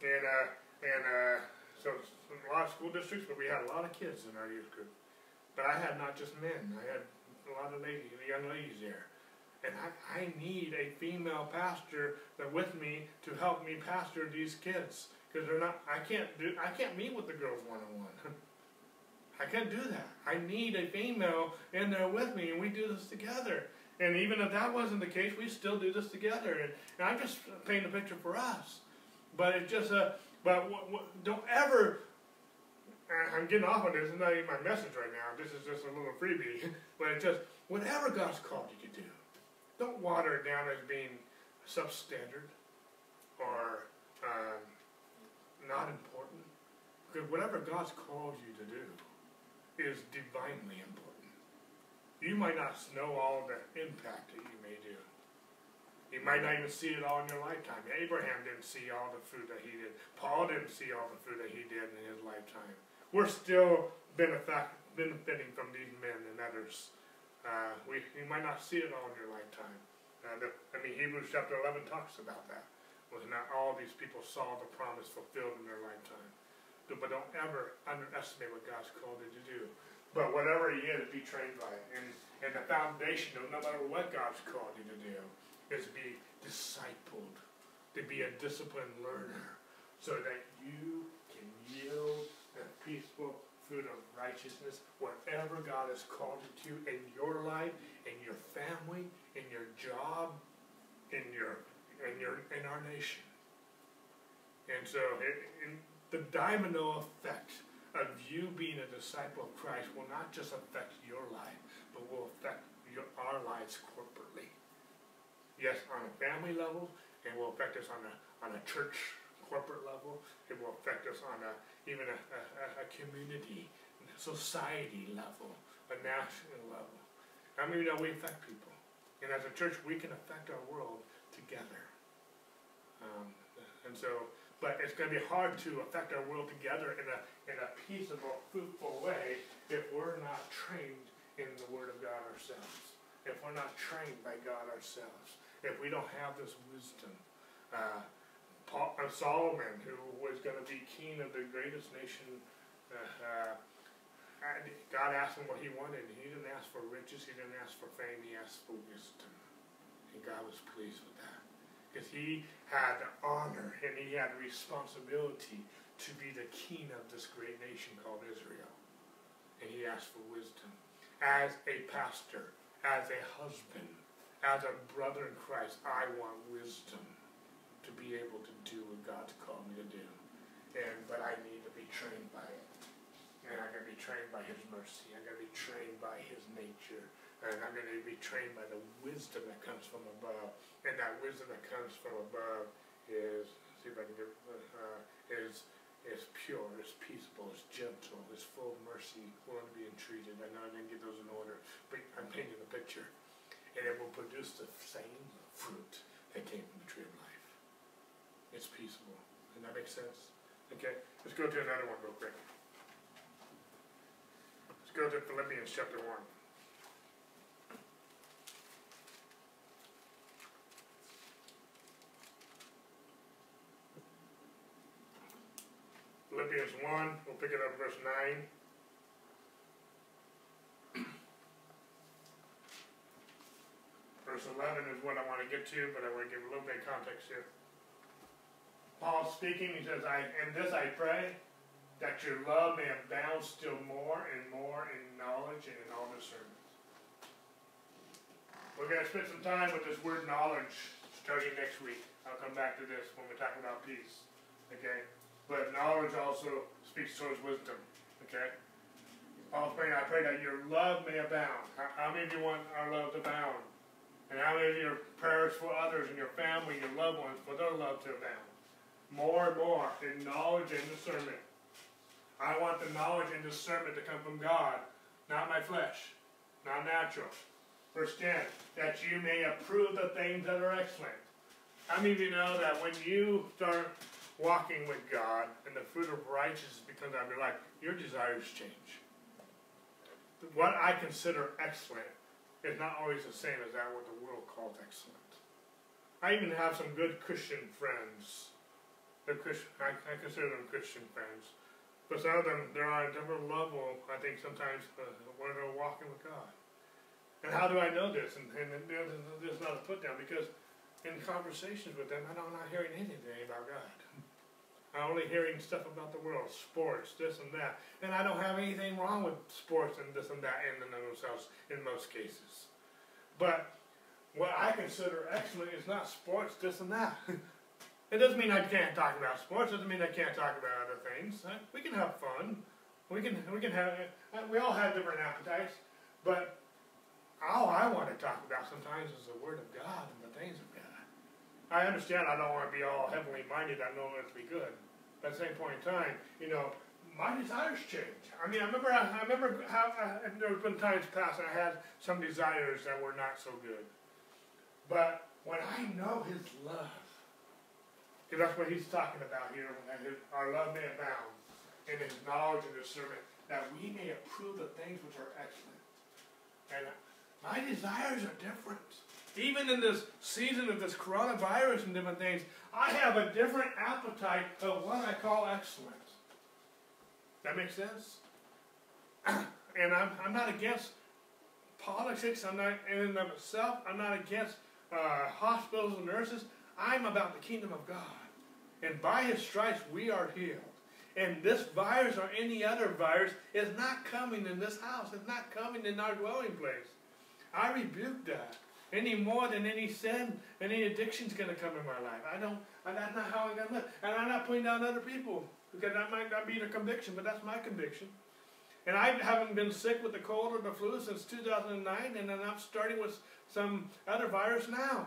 And, uh, and uh, so a lot of school districts, but we had a lot of kids in our youth group. But I had not just men, I had a lot of ladies, young ladies there. And I, I need a female pastor that with me to help me pastor these kids. Because they're not, I can't do, I can't meet with the girls one on one. I can't do that. I need a female in there with me, and we do this together. And even if that wasn't the case, we still do this together. And, and I'm just painting a picture for us. But it's just a, but don't ever, I'm getting off on this, it's not even my message right now. This is just a little freebie. [laughs] but it's just, whatever God's called you to do, don't water it down as being substandard or um, not important. Because whatever God's called you to do is divinely important. You might not know all the impact that you may do. You might not even see it all in your lifetime. Abraham didn't see all the fruit that he did. Paul didn't see all the fruit that he did in his lifetime. We're still benefiting from these men and others. Uh, we, you might not see it all in your lifetime. Uh, the, I mean, Hebrews chapter 11 talks about that. Was not all these people saw the promise fulfilled in their lifetime. But don't ever underestimate what God's called you to do. But whatever he is, be trained by it. And, and the foundation of no matter what God's called you to do is be discipled, to be a disciplined learner, so that you can yield the peaceful fruit of righteousness, whatever God has called you to in your life, in your family, in your job, in your in your in our nation. And so it, the domino effect of you being a disciple of Christ will not just affect your life, but will affect your, our lives corporately. Yes, on a family level, it will affect us on a, on a church corporate level. It will affect us on a, even a, a, a community, society level, a national level. How I mean, you know, we affect people. And as a church, we can affect our world together. Um, and so, but it's going to be hard to affect our world together in a, in a peaceable, fruitful way if we're not trained in the Word of God ourselves. If we're not trained by God ourselves. If we don't have this wisdom. Uh, Paul, uh, Solomon, who was going to be king of the greatest nation, uh, uh God asked him what he wanted. He didn't ask for riches. He didn't ask for fame. He asked for wisdom. And God was pleased with that because he had honor and he had responsibility to be the king of this great nation called Israel. And he asked for wisdom. As a pastor, as a husband, as a brother in Christ, I want wisdom to be able to do what God's called me to do. And but I need to be trained by it. And I'm going to be trained by his mercy. I'm going to be trained by his nature. And I'm going to be trained by the wisdom that comes from above. And that wisdom that comes from above is, see if I can get, uh, is, is pure, is peaceable, is gentle, is full of mercy, willing to be entreated. I know I didn't get those in order, but I'm painting a picture. And it will produce the same fruit that came from the tree of life. It's peaceable. Does that make sense? Okay, let's go to another one real quick. Let's go to Philippians chapter 1. Philippians 1, we'll pick it up verse 9. Verse 11 is what I want to get to, but I want to give a little bit of context here. Paul speaking, he says, I, In this I pray, that your love may abound still more and more in knowledge and in all discernment. We're going to spend some time with this word knowledge starting next week. I'll come back to this when we talk about peace. Okay? But knowledge also speaks towards wisdom. Okay? Paul's praying, I pray that your love may abound. How, how many of you want our love to abound? And how many of your prayers for others and your family, your loved ones, for their love to abound? More and more in knowledge and discernment. I want the knowledge and discernment to come from God, not my flesh, not natural. Verse 10, that you may approve the things that are excellent. How many of you know that when you start walking with God and the fruit of righteousness becomes out of your life, your desires change? What I consider excellent is not always the same as that what the world calls excellent. I even have some good Christian friends. They're Christian, I, I consider them Christian friends. But some of them, they're on a different level, I think, sometimes, uh, when they're walking with God. And how do I know this? And, and, and there's not a put down because in conversations with them, I'm not hearing anything about God. I'm only hearing stuff about the world, sports, this and that. And I don't have anything wrong with sports and this and that in and of themselves in most cases. But what I consider excellent is not sports, this and that. [laughs] it doesn't mean I can't talk about sports. It doesn't mean I can't talk about other things. We can have fun. We can we can have uh, we all have different appetites, but all I want to talk about sometimes is the Word of God and the things of I understand I don't want to be all heavenly minded. I it to be good. But at the same point in time, you know, my desires change. I mean, I remember, I, I remember how uh, there have been times past I had some desires that were not so good. But when I know His love, because that's what He's talking about here, his, our love may abound in His knowledge and discernment, that we may approve the things which are excellent. And my desires are different. Even in this season of this coronavirus and different things, I have a different appetite of what I call excellence. That makes sense? [clears throat] and I'm, I'm not against politics. I'm not in and of itself. I'm not against uh, hospitals and nurses. I'm about the kingdom of God. And by his stripes we are healed. And this virus or any other virus is not coming in this house. It's not coming in our dwelling place. I rebuke that any more than any sin, any addiction is going to come in my life. I don't, that's not how I'm going to live. And I'm not putting down other people because that might not be their conviction, but that's my conviction. And I haven't been sick with the cold or the flu since 2009, and then I'm starting with some other virus now.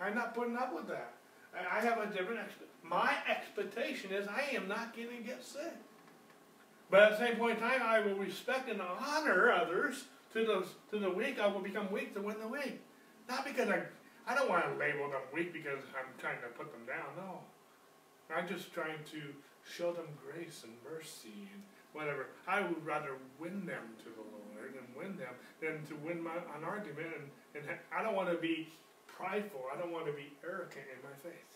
I'm not putting up with that. I have a different, expectation my expectation is I am not going to get sick. But at the same point in time, I will respect and honor others to the, to the weak. I will become weak to win the weak. Not because I, I don't want to label them weak because I'm trying to put them down. No. I'm just trying to show them grace and mercy and whatever. I would rather win them to the Lord and win them than to win my, an argument. And, and I don't want to be prideful. I don't want to be arrogant in my faith.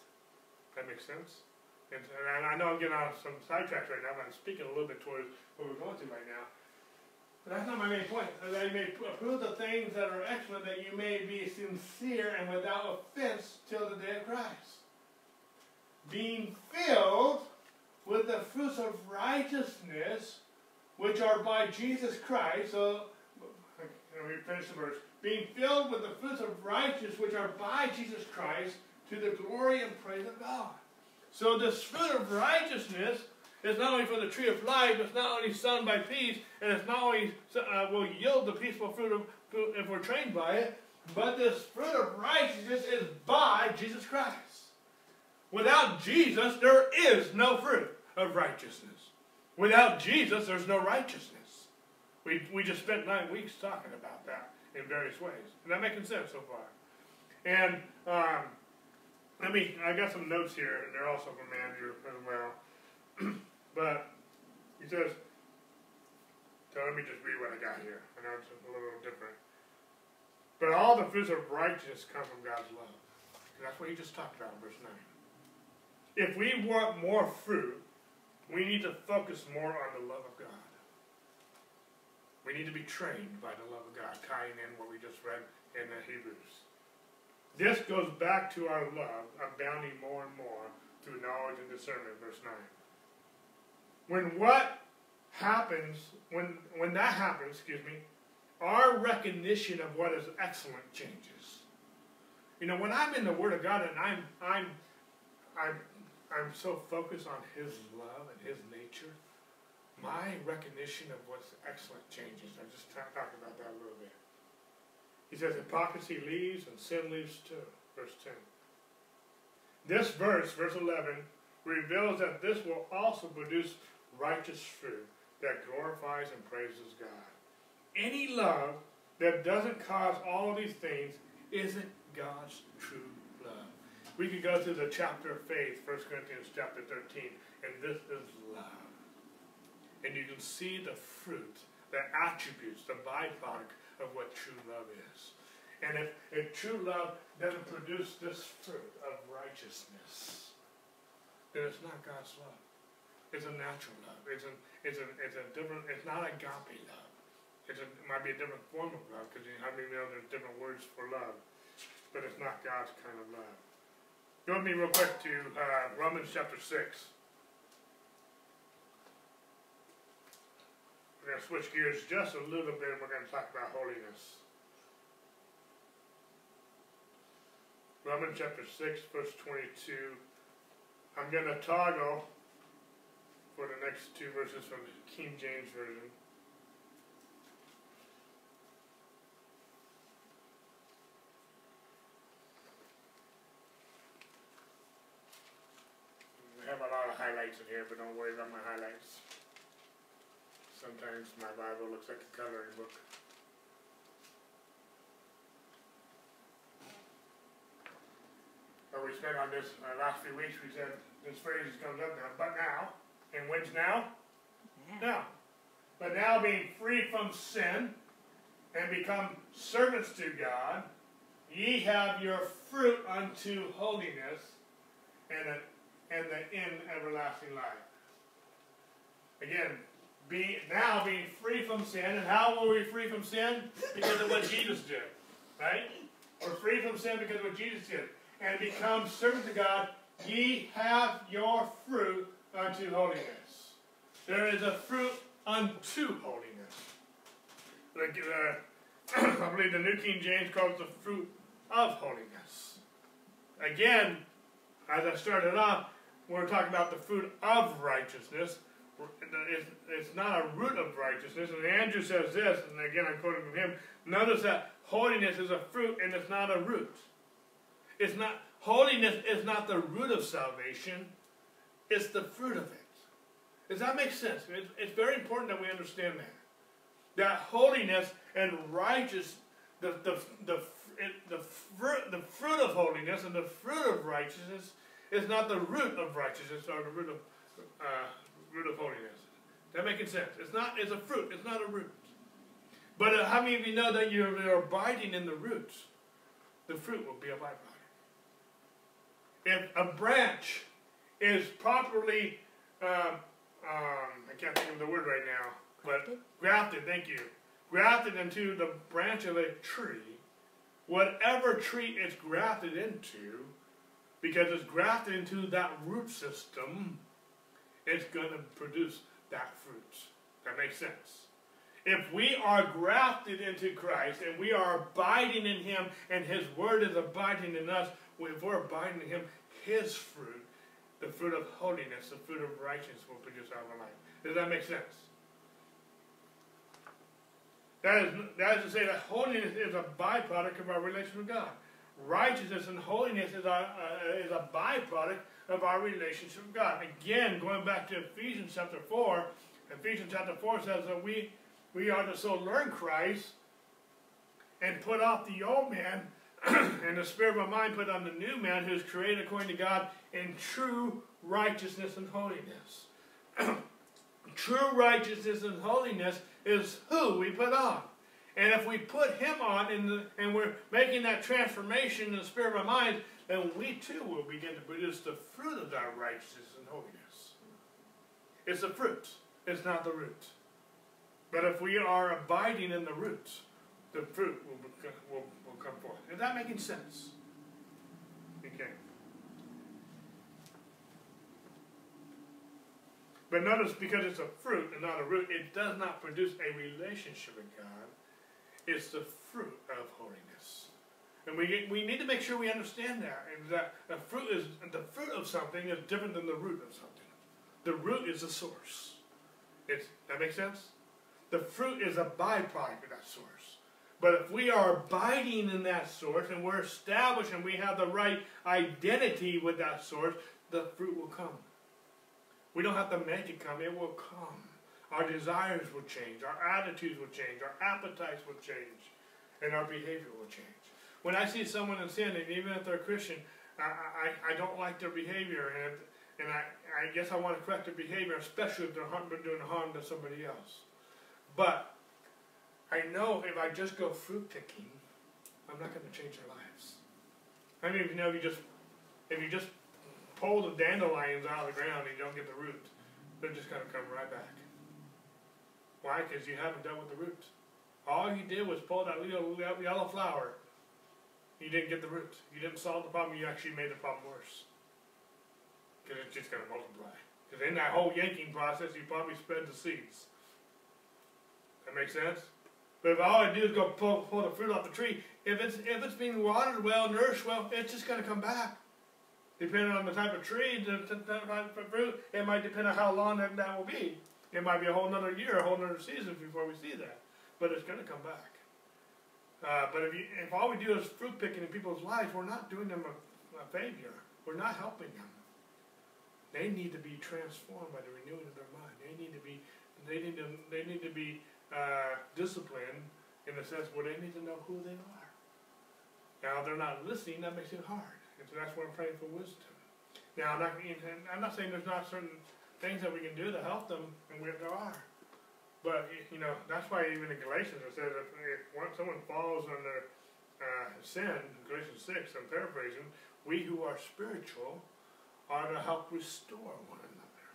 That makes sense? And, and I know I'm getting on some sidetracks right now, but I'm speaking a little bit towards what we're going to right now. That's not my main point. That you may prove the things that are excellent, that you may be sincere and without offense till the day of Christ. Being filled with the fruits of righteousness, which are by Jesus Christ. So, me finish the verse. Being filled with the fruits of righteousness, which are by Jesus Christ, to the glory and praise of God. So, this fruit of righteousness it's not only for the tree of life, it's not only sown by peace, and it's not only uh, will yield the peaceful fruit of, if we're trained by it, but this fruit of righteousness is by Jesus Christ. Without Jesus, there is no fruit of righteousness. Without Jesus, there's no righteousness. We, we just spent nine weeks talking about that in various ways. And that making sense so far. And um, let me, I got some notes here, and they're also from Andrew as well. [clears throat] But he says, so let me just read what I got here. I know it's a little different. But all the fruits of righteousness come from God's love. And that's what he just talked about in verse 9. If we want more fruit, we need to focus more on the love of God. We need to be trained by the love of God, tying in what we just read in the Hebrews. This goes back to our love abounding more and more through knowledge and discernment, verse 9 when what happens, when, when that happens, excuse me, our recognition of what is excellent changes. You know, when I'm in the Word of God and I'm, I'm, I'm, I'm so focused on His love and His nature, my recognition of what's excellent changes. I just talked about that a little bit. He says hypocrisy leaves and sin leaves too. Verse 10. This verse, verse 11, reveals that this will also produce righteous fruit that glorifies and praises God. Any love that doesn't cause all these things isn't God's true love. We could go to the chapter of faith, 1 Corinthians chapter 13, and this is love. And you can see the fruit, the attributes, the byproduct of what true love is. And if, if true love doesn't produce this fruit of righteousness, then it's not God's love. It's a natural love. It's a, it's a, it's a different, it's not agape love. It's a, it might be a different form of love because you how many know there's different words for love, but it's not God's kind of love. Go with me real quick to uh, Romans chapter 6. We're going to switch gears just a little bit we're going to talk about holiness. Romans chapter 6, verse 22. I'm going to toggle for the next two verses from the King James Version. I have a lot of highlights in here, but don't worry about my highlights. Sometimes my Bible looks like a coloring book. But we spent on this uh, last few weeks, we said this phrase is comes up now, but now, and when's now? Yeah. Now. But now being free from sin and become servants to God, ye have your fruit unto holiness and, a, and the in everlasting life. Again, be, now being free from sin, and how were we free from sin? Because of what Jesus did, right? We're free from sin because of what Jesus did. And become servants to God, ye have your fruit unto holiness. There is a fruit unto holiness. Like, uh, [clears throat] I believe the New King James calls the fruit of holiness. Again, as I started off, we're talking about the fruit of righteousness. It's, it's not a root of righteousness. And Andrew says this, and again I'm quoting from him. Notice that holiness is a fruit and it's not a root. It's not holiness is not the root of salvation. It's the fruit of it. Does that make sense? It's, it's very important that we understand that. That holiness and righteous, the, the, the, the, fruit, the fruit of holiness and the fruit of righteousness is not the root of righteousness or the root of, uh, root of holiness. That making sense? It's not. It's a fruit. It's not a root. But uh, how many of you know that you're, you're abiding in the roots? The fruit will be a byproduct. If a branch is properly, um, um, I can't think of the word right now, but Grafted? grafted. Thank you. Grafted into the branch of a tree. Whatever tree it's grafted into, because it's grafted into that root system, it's going to produce that fruit. That makes sense. If we are grafted into Christ and we are abiding in Him and His Word is abiding in us, if we're abiding in Him, His fruit, the fruit of holiness, the fruit of righteousness will produce out of our life. Does that make sense? That is, that is to say that holiness is a byproduct of our relationship with God. Righteousness and holiness is a, uh, is a byproduct of our relationship with God. Again, going back to Ephesians chapter 4, Ephesians chapter 4 says that we, we are to so learn Christ and put off the old man and the spirit of our mind put on the new man who is created according to God in true righteousness and holiness. [clears throat] true righteousness and holiness is who we put on. And if we put him on in the, and we're making that transformation in the spirit of our mind, then we too will begin to produce the fruit of that righteousness and holiness. It's the fruit, it's not the root. But if we are abiding in the roots, the fruit will, become, will, will come forth. Is that making sense? Okay. But notice, because it's a fruit and not a root, it does not produce a relationship with God. It's the fruit of holiness. And we, we need to make sure we understand that. And that the fruit is the fruit of something is different than the root of something. The root is the source. It's, that makes sense? The fruit is a byproduct of that source. But if we are abiding in that source and we're established and we have the right identity with that source, the fruit will come. We don't have to make it come, it will come. Our desires will change, our attitudes will change, our appetites will change, and our behavior will change. When I see someone in sin, and even if they're a Christian, I, I, I don't like their behavior, and, and I, I guess I want to correct their behavior, especially if they're doing harm to somebody else. But I know if I just go fruit picking, I'm not going to change their lives. I mean, you know, if you just if you just pull the dandelions out of the ground and you don't get the root, they're just going to come right back. Why? Because you haven't dealt with the root. All you did was pull that little yellow flower. You didn't get the root. You didn't solve the problem. You actually made the problem worse. Because it's just going to multiply. Because in that whole yanking process, you probably spread the seeds. That makes sense? But if all I do is go pull, pull the fruit off the tree, if it's if it's being watered well, nourished well, it's just going to come back. Depending on the type of tree, the, the, the type of fruit, it might depend on how long that, that will be. It might be a whole another year, a whole another season before we see that. But it's going to come back. Uh, but if, you, if all we do is fruit picking in people's lives, we're not doing them a, a favor. We're not helping them. They need to be transformed by the renewing of their mind. They need to be, they need to, they need to be uh, disciplined in the sense where they need to know who they are. Now, if they're not listening. That makes it hard. And so that's why I'm praying for wisdom. Now, I'm not, I'm not saying there's not certain things that we can do to help them, and we, there are. But, you know, that's why even in Galatians it says if, if someone falls under uh, sin, Galatians 6, I'm paraphrasing, we who are spiritual are to help restore one another.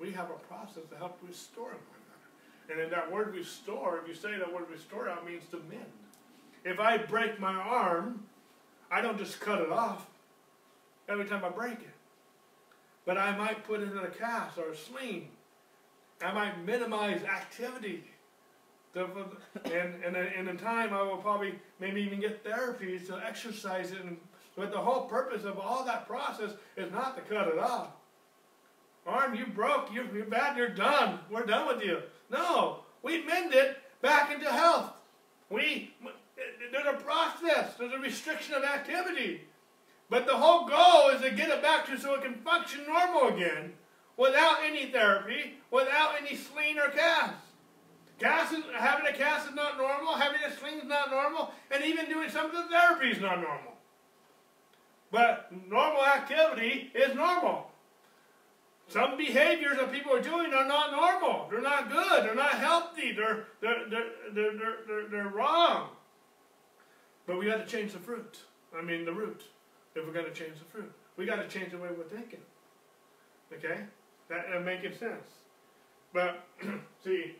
We have a process to help restore one another. And in that word restore, if you say that word restore out, means to mend. If I break my arm, I don't just cut it off every time I break it. But I might put it in a cast or a sling. I might minimize activity. And, and in, in time, I will probably maybe even get therapy to exercise it. And, but the whole purpose of all that process is not to cut it off. Arm, you broke, you're bad, you're done. We're done with you. No, we mend it back into health. We there's a process, there's a restriction of activity. But the whole goal is to get it back to so it can function normal again without any therapy, without any sling or cast. Cast is, having a cast is not normal, having a sling is not normal, and even doing some of the therapy is not normal. But normal activity is normal. Some behaviors that people are doing are not normal. They're not good. They're not healthy. They're, they're, they're, they're, they're, they're wrong. But we got to change the fruit. I mean, the root. If we're going to change the fruit, we got to change the way we're thinking. Okay, that, that making sense. But [clears throat] see,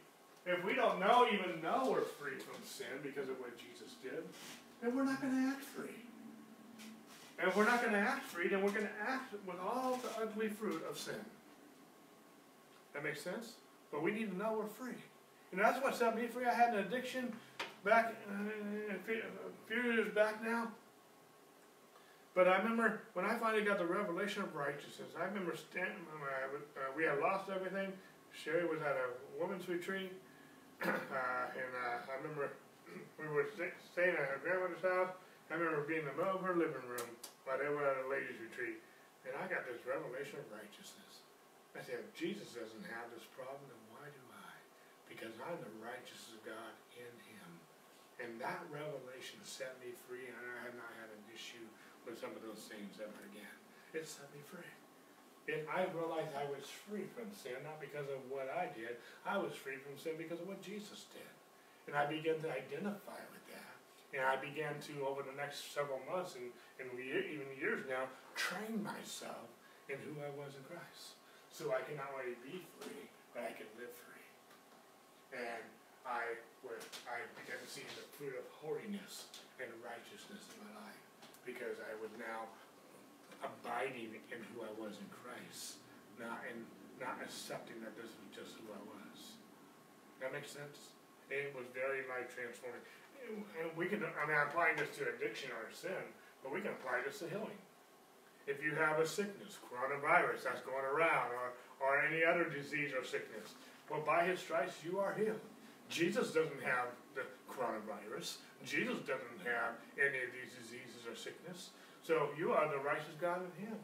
if we don't know, even know we're free from sin because of what Jesus did, then we're not going to act free. And we're not going to act free, then we're going to act with all the ugly fruit of sin. That makes sense? But we need to know we're free. You know, that's what set me free. I had an addiction back uh, a few years back now. But I remember when I finally got the revelation of righteousness, I remember standing, uh, we had lost everything. Sherry was at a women's retreat. [clears throat] uh, and uh, I remember [clears throat] we were staying at her grandmother's house. I remember being in the middle of her living room were at a ladies' retreat. And I got this revelation of righteousness. I said, if Jesus doesn't have this problem, then why do I? Because I'm the righteousness of God in him. And that revelation set me free, and I have not had an issue with some of those things ever again. It set me free. I realized I was free from sin, not because of what I did. I was free from sin because of what Jesus did. And I began to identify with. And I began to, over the next several months and, and even years now, train myself in who I was in Christ. So I can not only be free, but I can live free. And I, would, I began to see the fruit of holiness and righteousness in my life because I was now abiding in who I was in Christ, not in not accepting that this was just who I was. That makes sense. It was very life transforming. We can, I mean, I'm applying this to addiction or sin, but we can apply this to healing. If you have a sickness, coronavirus that's going around, or, or any other disease or sickness, well, by his stripes you are healed. Jesus doesn't have the coronavirus. Jesus doesn't have any of these diseases or sickness. So you are the righteous God in Him.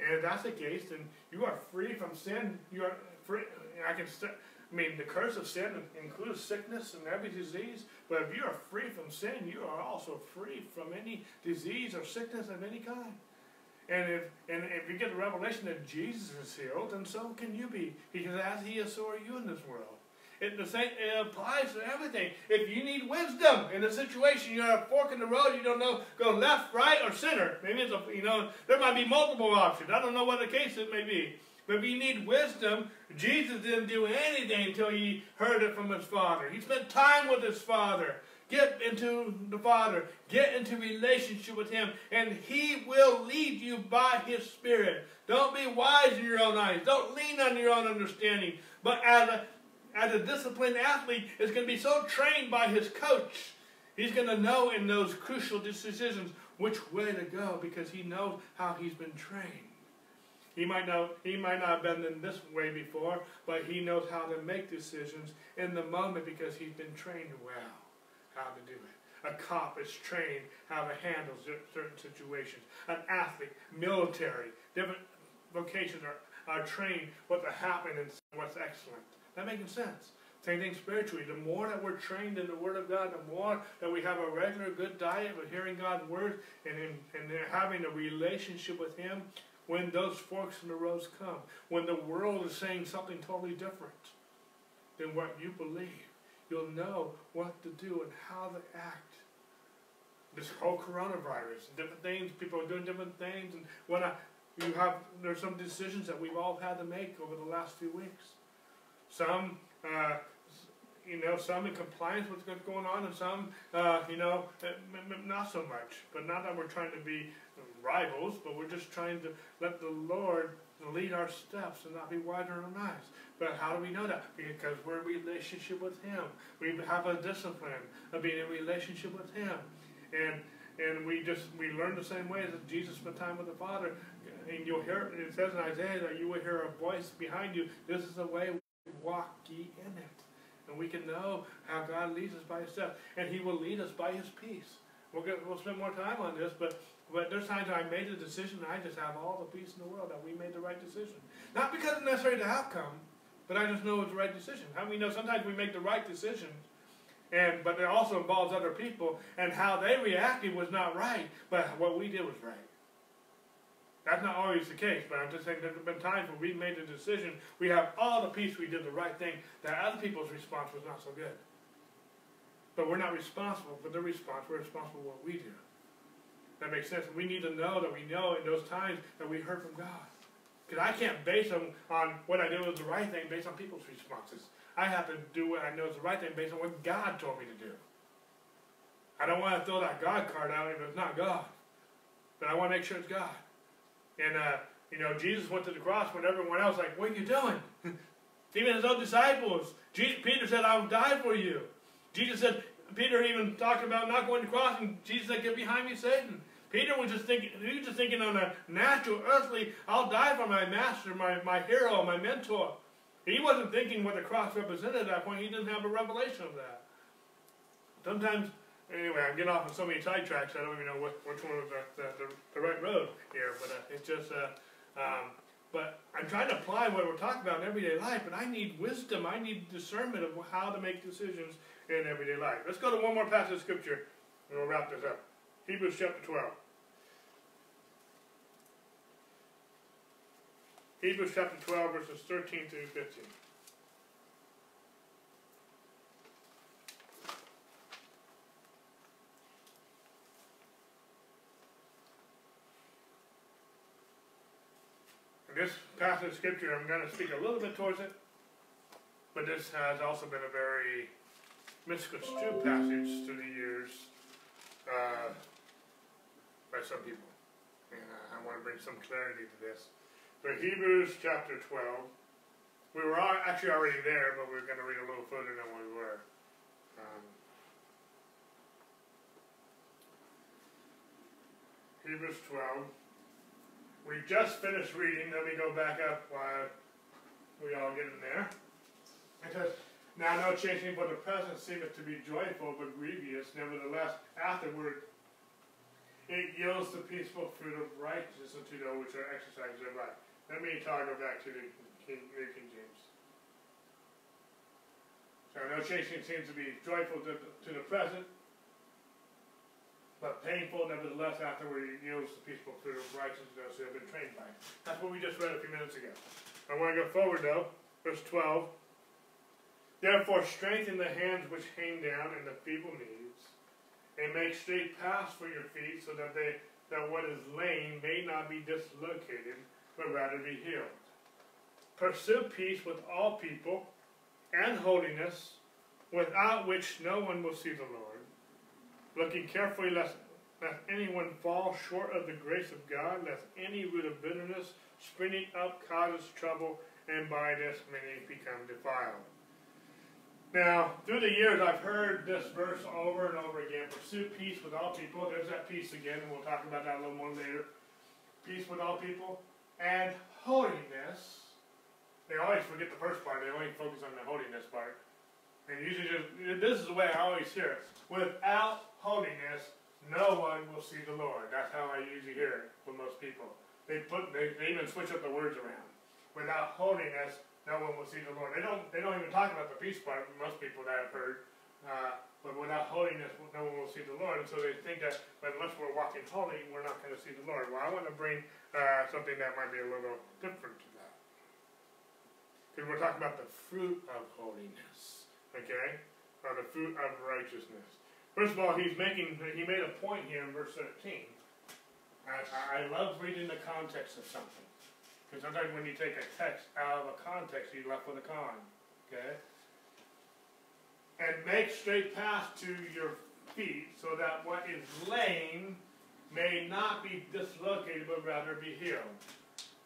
And if that's the case, then you are free from sin. You are free. I can. St- I mean, the curse of sin includes sickness and every disease. But if you are free from sin, you are also free from any disease or sickness of any kind. And if and if you get the revelation that Jesus is healed, then so can you be. Because as He is, so are you in this world. It, the same, it applies to everything. If you need wisdom in a situation, you're at a fork in the road, you don't know, go left, right, or center. Maybe it's a, you know, there might be multiple options. I don't know what the case it may be. But if you need wisdom, Jesus didn't do anything until he heard it from his Father. He spent time with his Father. Get into the Father. Get into relationship with Him. And He will lead you by His Spirit. Don't be wise in your own eyes. Don't lean on your own understanding. But as a, as a disciplined athlete is going to be so trained by his coach, he's going to know in those crucial decisions which way to go because he knows how he's been trained. He might know he might not have been in this way before, but he knows how to make decisions in the moment because he's been trained well how to do it. A cop is trained how to handle certain situations. An athlete, military, different vocations are, are trained what to happen and what's excellent. That making sense? Same thing spiritually. The more that we're trained in the Word of God, the more that we have a regular good diet of hearing God's Word and, and having a relationship with Him, when those forks in the roads come, when the world is saying something totally different than what you believe, you'll know what to do and how to act. This whole coronavirus, different things, people are doing different things, and when I, you have, there's some decisions that we've all had to make over the last few weeks. Some, uh, you know, some in compliance with what's going on, and some, uh, you know, not so much. But not that we're trying to be rivals, but we're just trying to let the Lord lead our steps and not be wider our eyes. But how do we know that? Because we're in relationship with Him. We have a discipline of being in relationship with Him. And and we just we learn the same way as Jesus spent time with the Father. And you'll hear it says in Isaiah that you will hear a voice behind you. This is the way we walk ye in it. And we can know how God leads us by His steps. And He will lead us by His peace. We'll, spend more time on this, but but there's times I made a decision I just have all the peace in the world that we made the right decision. Not because it's necessarily the outcome, but I just know it's the right decision. How many know sometimes we make the right decisions, and but it also involves other people, and how they reacted was not right, but what we did was right. That's not always the case, but I'm just saying there have been times when we made a decision, we have all the peace, we did the right thing, that other people's response was not so good. But we're not responsible for their response, we're responsible for what we do. That makes sense. We need to know that we know in those times that we heard from God. Because I can't base them on what I do is the right thing based on people's responses. I have to do what I know is the right thing based on what God told me to do. I don't want to throw that God card out if it's not God. But I want to make sure it's God. And, uh, you know, Jesus went to the cross when everyone else was like, what are you doing? [laughs] even his own disciples. Jesus, Peter said, I will die for you. Jesus said, Peter even talked about not going to the cross, and Jesus said, get behind me, Satan. Peter was just thinking, he was just thinking on a natural, earthly, I'll die for my master, my, my hero, my mentor. He wasn't thinking what the cross represented at that point. He didn't have a revelation of that. Sometimes, anyway, I'm getting off on so many sidetracks, I don't even know what, which one was the, the, the right road here, but uh, it's just, uh, um, but I'm trying to apply what we're talking about in everyday life, and I need wisdom. I need discernment of how to make decisions in everyday life. Let's go to one more passage of Scripture, and we'll wrap this up. Hebrews chapter 12. Hebrews chapter 12, verses 13 through 15. This passage of scripture, I'm going to speak a little bit towards it, but this has also been a very misconstrued passage through the years uh, by some people. And I want to bring some clarity to this. So Hebrews chapter 12. We were actually already there, but we are going to read a little further than we were. Um, Hebrews 12. We just finished reading. Let me go back up while we all get in there. It says, Now no chastening for the present seemeth to be joyful, but grievous. Nevertheless, afterward it yields the peaceful fruit of righteousness unto those which are exercised thereby. Let me talk back to the King, King James. So no chastening seems to be joyful to, to the present, but painful nevertheless afterward it yields the peaceful fruit of righteousness who have been trained by. That's what we just read a few minutes ago. I want to go forward though. Verse 12. Therefore strengthen the hands which hang down and the feeble knees, and make straight paths for your feet, so that they that what is lame may not be dislocated, but rather be healed. Pursue peace with all people, and holiness, without which no one will see the Lord. Looking carefully lest, lest anyone fall short of the grace of God, lest any root of bitterness springing up causes trouble, and by this many become defiled. Now, through the years, I've heard this verse over and over again. Pursue peace with all people. There's that peace again, and we'll talk about that a little more later. Peace with all people. And holiness. They always forget the first part. They only focus on the holiness part. And usually just, this is the way I always hear it. Without holiness, no one will see the Lord. That's how I usually hear it from most people. They put they, they even switch up the words around. Without holiness, no one will see the Lord. They don't, they don't even talk about the peace part, most people that I've heard. Uh, but without holiness, no one will see the Lord. And so they think that unless we're walking holy, we're not going to see the Lord. Well, I want to bring uh, something that might be a little different to that. Because we're talking about the fruit of holiness, okay? are the fruit of righteousness. First of all, he's making, he made a point here in verse 13. I, I love reading the context of something. Because sometimes when you take a text out of a context, you're left with a con. Okay? And make straight paths to your feet, so that what is lame may not be dislocated, but rather be healed.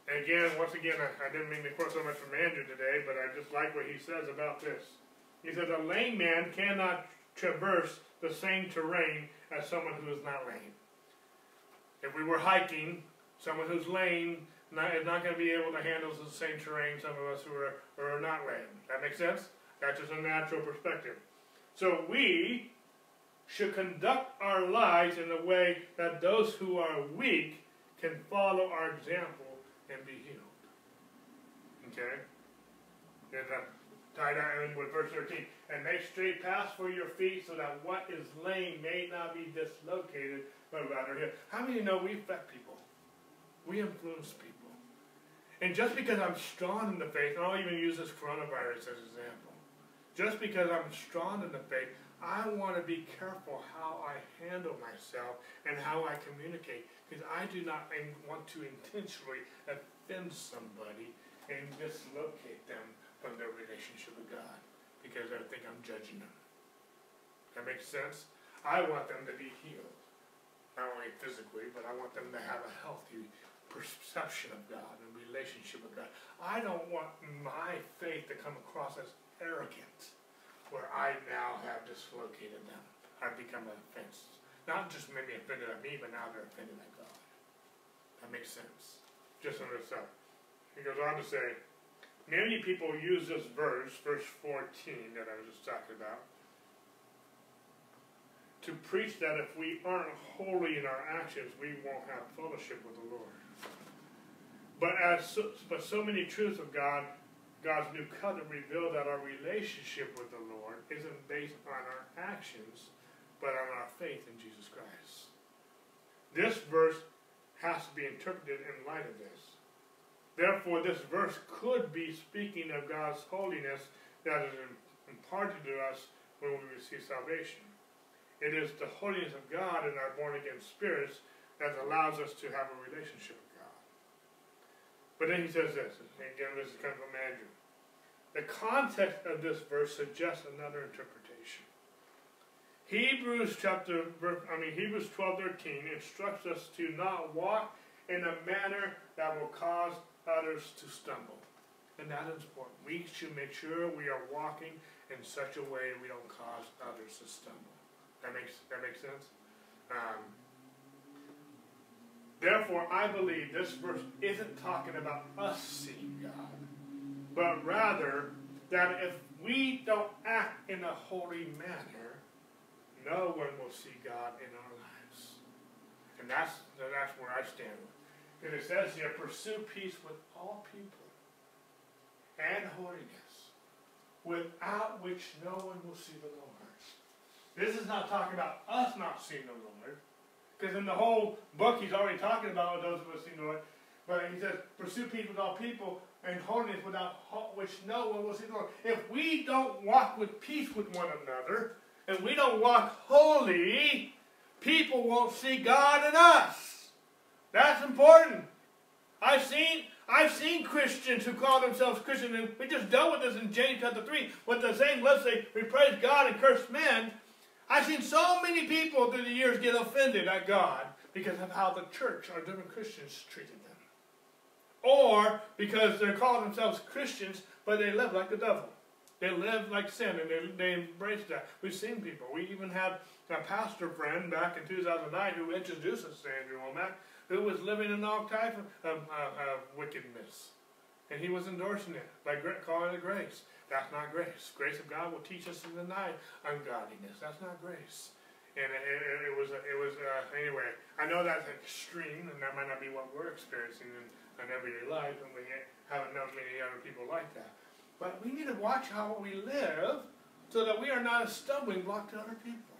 Again, once again, I, I didn't mean to quote so much from Andrew today, but I just like what he says about this. He says, A lame man cannot traverse the same terrain as someone who is not lame. If we were hiking, someone who's lame not, is not going to be able to handle the same terrain some of us who are, who are not lame. That makes sense? That's just a natural perspective. So we should conduct our lives in a way that those who are weak can follow our example and be healed. Okay? And that in with verse 13. And make straight paths for your feet so that what is lame may not be dislocated, but rather healed. How many know we affect people? We influence people. And just because I'm strong in the faith, and I'll even use this coronavirus as an example. Just because I'm strong in the faith, I want to be careful how I handle myself and how I communicate. Because I do not want to intentionally offend somebody and dislocate them their relationship with God. Because I think I'm judging them. That makes sense? I want them to be healed. Not only physically, but I want them to have a healthy perception of God and relationship with God. I don't want my faith to come across as arrogant, where I now have dislocated them. I've become an offense. Not just maybe offended at me, but now they're offended at God. That makes sense. Just on itself. He goes on to say, many people use this verse, verse 14 that I was just talking about, to preach that if we aren't holy in our actions, we won't have fellowship with the Lord. But as so, but so many truths of God, God's new covenant reveal that our relationship with the Lord isn't based on our actions, but on our faith in Jesus Christ. This verse has to be interpreted in light of this. Therefore, this verse could be speaking of God's holiness that is imparted to us when we receive salvation. It is the holiness of God in our born again spirits that allows us to have a relationship with God. but then he says this, again, this is coming from Andrew. The context of this verse suggests another interpretation. Hebrews chapter, I mean Hebrews twelve thirteen instructs us to not walk in a manner that will cause others to stumble, and that is important. We should make sure we are walking in such a way we don't cause others to stumble. That makes that makes sense. Um, Therefore, I believe this verse isn't talking about us seeing God, but rather that if we don't act in a holy manner, no one will see God in our lives. And that's, that's where I stand. And it says here, pursue peace with all people and holiness, without which no one will see the Lord. This is not talking about us not seeing the Lord, because in the whole book he's already talking about those of us seeing the Lord. But he says, pursue peace with all people and holiness without which no one will see the Lord. If we don't walk with peace with one another, and we don't walk holy, people won't see God in us. That's important. I've seen I've seen Christians who call themselves Christians, and we just dealt with this in James chapter 3, with the same let's say, we praise God and curse men. I've seen so many people through the years get offended at God because of how the church or different Christians treated them. Or because they're calling themselves Christians, but they live like the devil. They live like sin and they, they embrace that. We've seen people. We even had a pastor friend back in 2009 who introduced us to Andrew Wommack who was living in all type of, of, of, wickedness. And he was endorsing it by calling it grace. That's not grace. Grace of God will teach us to deny ungodliness. That's not grace. And it, it, it was, it was uh, anyway, I know that's extreme, and that might not be what we're experiencing in, in everyday life, and we haven't known many other people like that. But we need to watch how we live so that we are not a stumbling block to other people.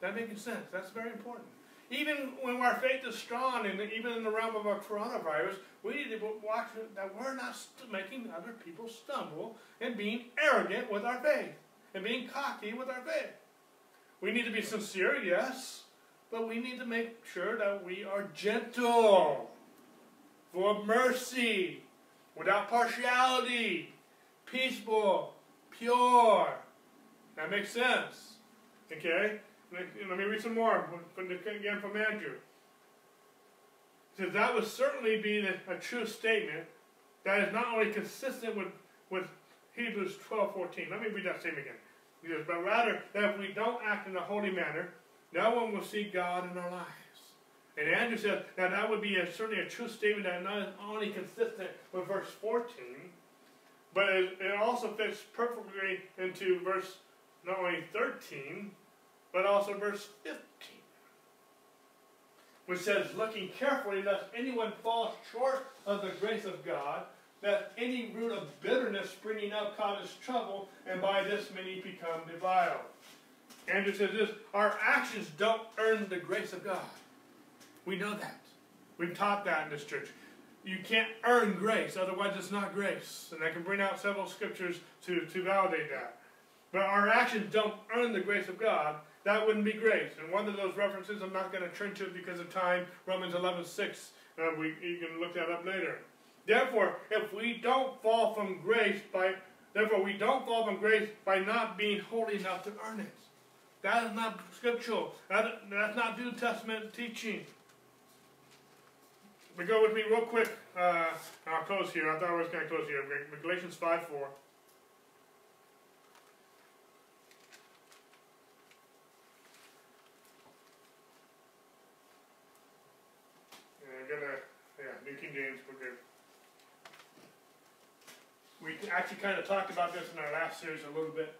That making sense? That's very important. Even when our faith is strong, and even in the realm of a coronavirus, we need to watch that we're not making other people stumble and being arrogant with our faith and being cocky with our faith. We need to be sincere, yes, but we need to make sure that we are gentle, full of mercy, without partiality, peaceful, pure. That makes sense. Okay? Let me read some more from the, again from Andrew. He says that would certainly be a true statement that is not only consistent with, with Hebrews 12, 14. Let me read that same again. He says, but rather that if we don't act in a holy manner, no one will see God in our lives. And Andrew says that that would be a, certainly a true statement that not only consistent with verse 14, but it, it also fits perfectly into verse not only 13, but also verse 15, which says, Looking carefully lest anyone fall short of the grace of God, that any root of bitterness springing up causes trouble, and by this many become defiled. Andrew says this Our actions don't earn the grace of God. We know that. We've taught that in this church. You can't earn grace, otherwise it's not grace. And I can bring out several scriptures to, to validate that. But our actions don't earn the grace of God, that wouldn't be grace. And one of those references, I'm not going to turn to because of time, Romans 11, 6. Uh, we, you can look that up later. Therefore, if we don't fall from grace by, therefore we don't fall from grace by not being holy enough to earn it. That is not scriptural. That, that's not New Testament teaching. But go with me real quick. Uh, I'll close here. I thought I was going to close here. Galatians 5, 4. James We actually kind of talked about this in our last series a little bit.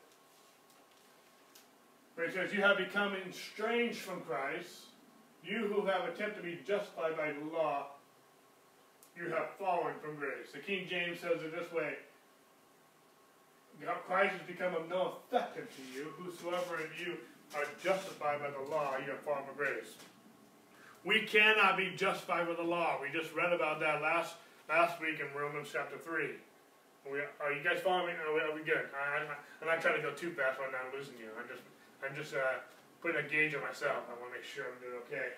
But it says, You have become estranged from Christ, you who have attempted to be justified by the law, you have fallen from grace. The King James says it this way Christ has become of no effect unto you. Whosoever of you are justified by the law, you have fallen from grace. We cannot be justified by the law. We just read about that last last week in Romans chapter 3. We, are you guys following me? Are we, are we good? I, am not trying to go too fast right now. I'm not losing you. I'm just, I'm just uh, putting a gauge on myself. I want to make sure I'm doing okay.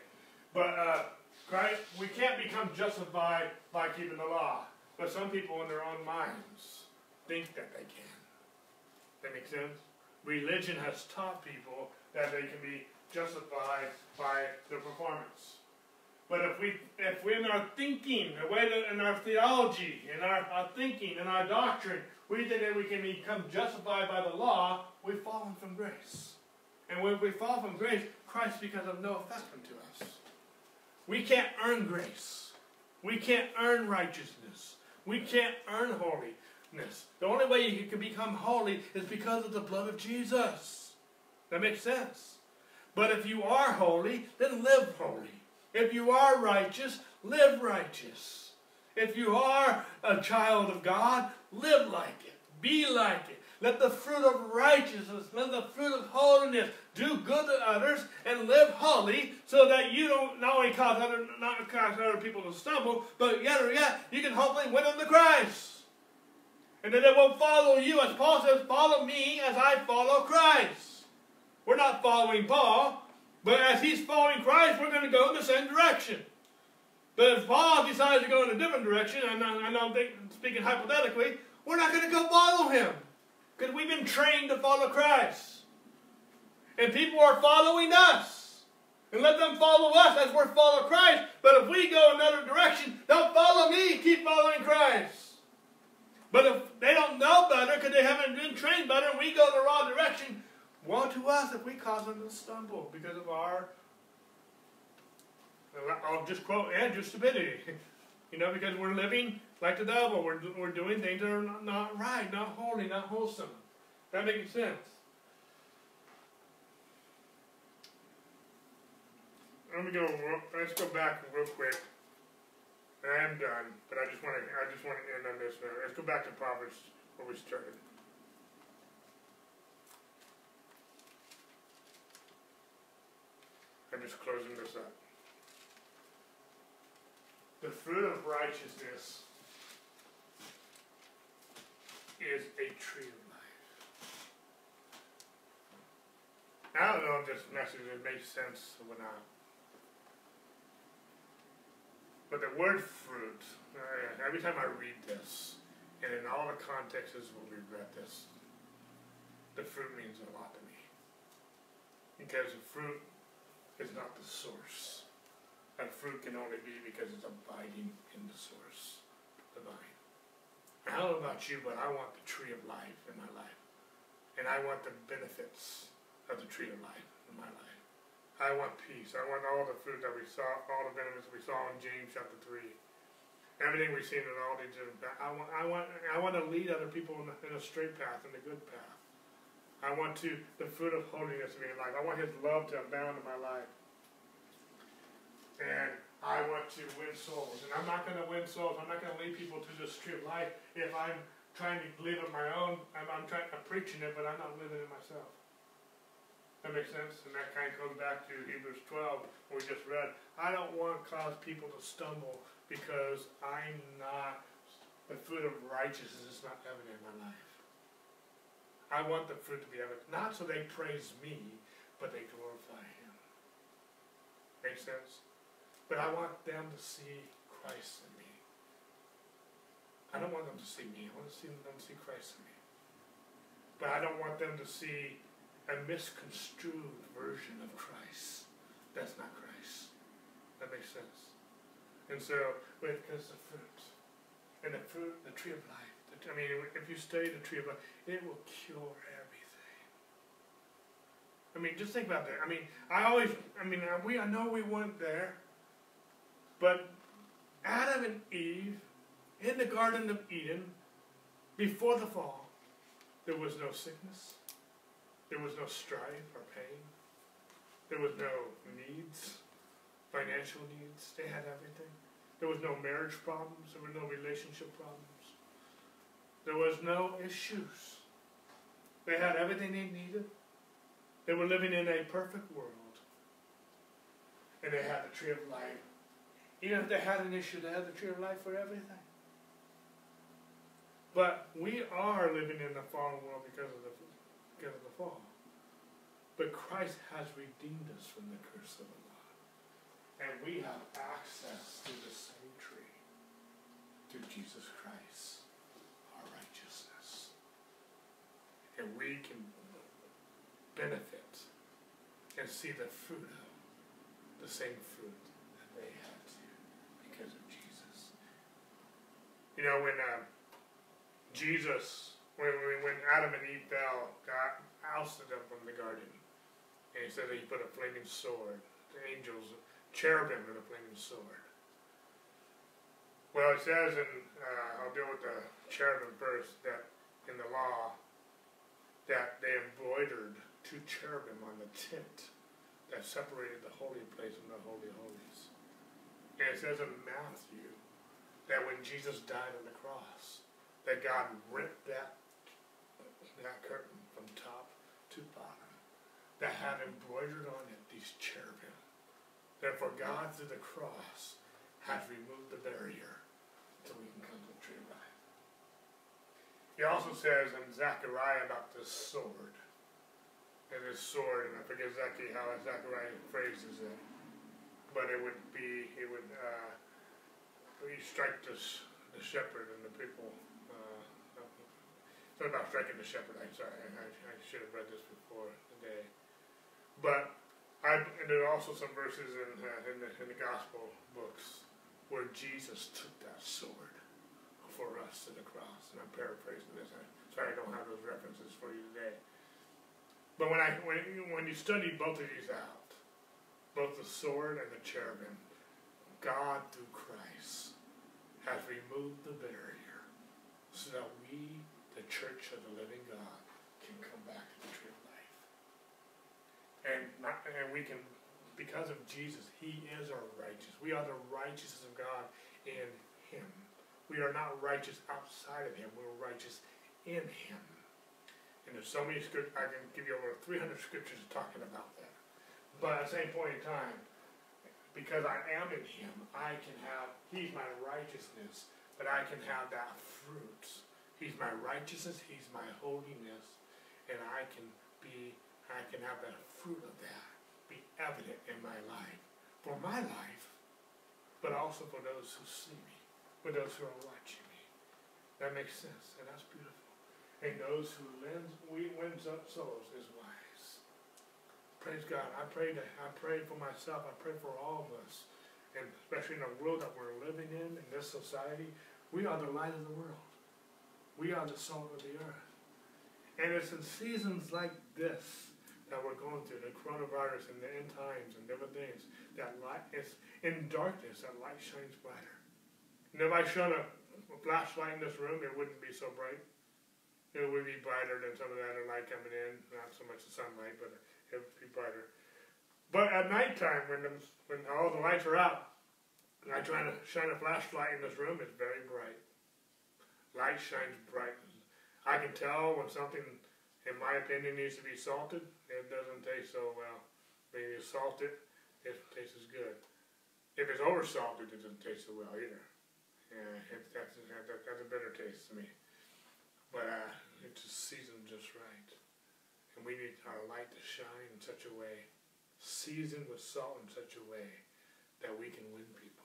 But uh, Christ, we can't become justified by keeping the law. But some people in their own minds think that they can. That makes sense? Religion has taught people that they can be justified by their performance. But if we, if we in our thinking, the way that in our theology, in our, our thinking, in our doctrine, we think that we can become justified by the law, we've fallen from grace. And when we fall from grace, Christ becomes of no effect unto us. We can't earn grace. We can't earn righteousness. We can't earn holiness. The only way you can become holy is because of the blood of Jesus. That makes sense. But if you are holy, then live holy. If you are righteous, live righteous. If you are a child of God, live like it. Be like it. Let the fruit of righteousness, let the fruit of holiness do good to others and live holy so that you don't not only cause other not cause other people to stumble, but yet or yet you can hopefully win them to Christ. And then they will follow you, as Paul says, follow me as I follow Christ. We're not following Paul, but as he's following Christ, we're going to go in the same direction. But if Paul decides to go in a different direction, and I'm speaking hypothetically, we're not going to go follow him. Because we've been trained to follow Christ. And people are following us. And let them follow us as we're following Christ. But if we go another direction, don't follow me, keep following Christ. But if they don't know better because they haven't been trained better and we go the wrong direction, woe to us if we cause them to stumble because of our, I'll just quote Andrew, stupidity. [laughs] You know, because we're living like the devil. We're, we're doing things that are not, not right, not holy, not wholesome. That makes sense. Let me go. Let's go back real quick. I am done, but I just want to. I just want to end on this. Let's go back to Proverbs where we started. I'm just closing this up. The fruit of righteousness is a tree of life. I don't know if this message makes sense or not. But the word fruit, uh, every time I read this, and in all the contexts when we read this, the fruit means a lot to me. Because the fruit is not the source. And fruit can only be because it's abiding in the source, the vine. I don't know about you, but I want the tree of life in my life. And I want the benefits of the tree of life in my life. I want peace. I want all the fruit that we saw, all the benefits we saw in James chapter three. Everything we've seen in all these different. I want, I want, I want to lead other people in, the, in a straight path, in a good path. I want to the fruit of holiness in life. I want His love to abound in my life, and I want to win souls. And I'm not going to win souls. I'm not going to lead people to this tree of life if I'm trying to live it my own. I'm, I'm trying, I'm preaching it, but I'm not living it myself. That makes sense? And that kind of goes back to Hebrews 12, we just read. I don't want to cause people to stumble because I'm not, the fruit of righteousness is not evident in my life. I want the fruit to be evident. Not so they praise me, but they glorify Him. Makes sense? But I want them to see Christ in me. I don't want them to see me. I want to see them to see Christ in me. But I don't want them to see a misconstrued version of Christ. That's not Christ. That makes sense. And so, because the fruit, and the fruit, the tree of life. I mean, if you study the tree of life, it will cure everything. I mean, just think about that. I mean, I always, I mean, uh, we, I know we weren't there, but Adam and Eve in the Garden of Eden, before the fall, there was no sickness. There was no strife or pain. There was no needs, financial needs. They had everything. There was no marriage problems. There were no relationship problems. There was no issues. They had everything they needed. They were living in a perfect world. And they had the tree of life. Even if they had an issue, they had the tree of life for everything. But we are living in the fallen world because of the because of the fall. But Christ has redeemed us from the curse of the law. And we have access to the same tree, to Jesus Christ, our righteousness. And we can benefit and see the fruit of the same fruit that they had because of Jesus. You know, when uh, Jesus when, when Adam and Eve fell, God ousted them from the garden. And he said that he put a flaming sword, the angels, cherubim with a flaming sword. Well, it says and uh, I'll deal with the cherubim first. That in the law, that they embroidered two cherubim on the tent that separated the holy place from the holy holies. And it says in Matthew that when Jesus died on the cross, that God ripped that that curtain from top to bottom, that had embroidered on it these cherubim. Therefore, God through the cross has removed the barrier so we can come to the tree of life. He also says in Zechariah about the sword. And his sword, and I forget exactly how Zechariah phrases it, but it would be, it would, uh, he strike this, the shepherd and the people. Uh, about striking the shepherd. I'm sorry, I, I should have read this before today. But I, and there are also some verses in, uh, in, the, in the gospel books where Jesus took that sword for us to the cross. And I'm paraphrasing this. I'm sorry I don't have those references for you today. But when I when when you study both of these out, both the sword and the cherubim, God through Christ has removed the barrier so that we, the church of the living God, can come back to the tree of life. And not, and we can because of Jesus, He is our righteousness. We are the righteousness of God in Him. We are not righteous outside of Him. We're righteous in Him. And there's so many scriptures, I can give you over 300 scriptures talking about that. But at the same point in time, because I am in Him, I can have, He's my righteousness, but I can have that fruit. He's my righteousness, He's my holiness, and I can be, I can have that fruit of that be evident in my life, for my life, but also for those who see me, for those who are watching me. That makes sense, and that's beautiful. And those who lends, we wins up souls is wise. Praise God. I pray that I pray for myself. I pray for all of us, and especially in the world that we're living in, in this society. We are the light of the world. We are the salt of the earth. And it's in seasons like this that we're going through, the coronavirus and the end times and different things, that light is in darkness, that light shines brighter. And if I shone a, a flashlight in this room, it wouldn't be so bright. It would be brighter than some of that light coming in, not so much the sunlight, but it would be brighter. But at nighttime, when the, when all the lights are out, and I try to shine a flashlight in this room, it's very bright. Light shines bright. I can tell when something in my opinion, needs to be salted. It doesn't taste so well. When you salt it, it tastes as good. If it's over salted, it doesn't taste so well either. Yeah, that's, that, that's a bitter taste to me. But uh, it's seasoned just right. And we need our light to shine in such a way, seasoned with salt in such a way, that we can win people.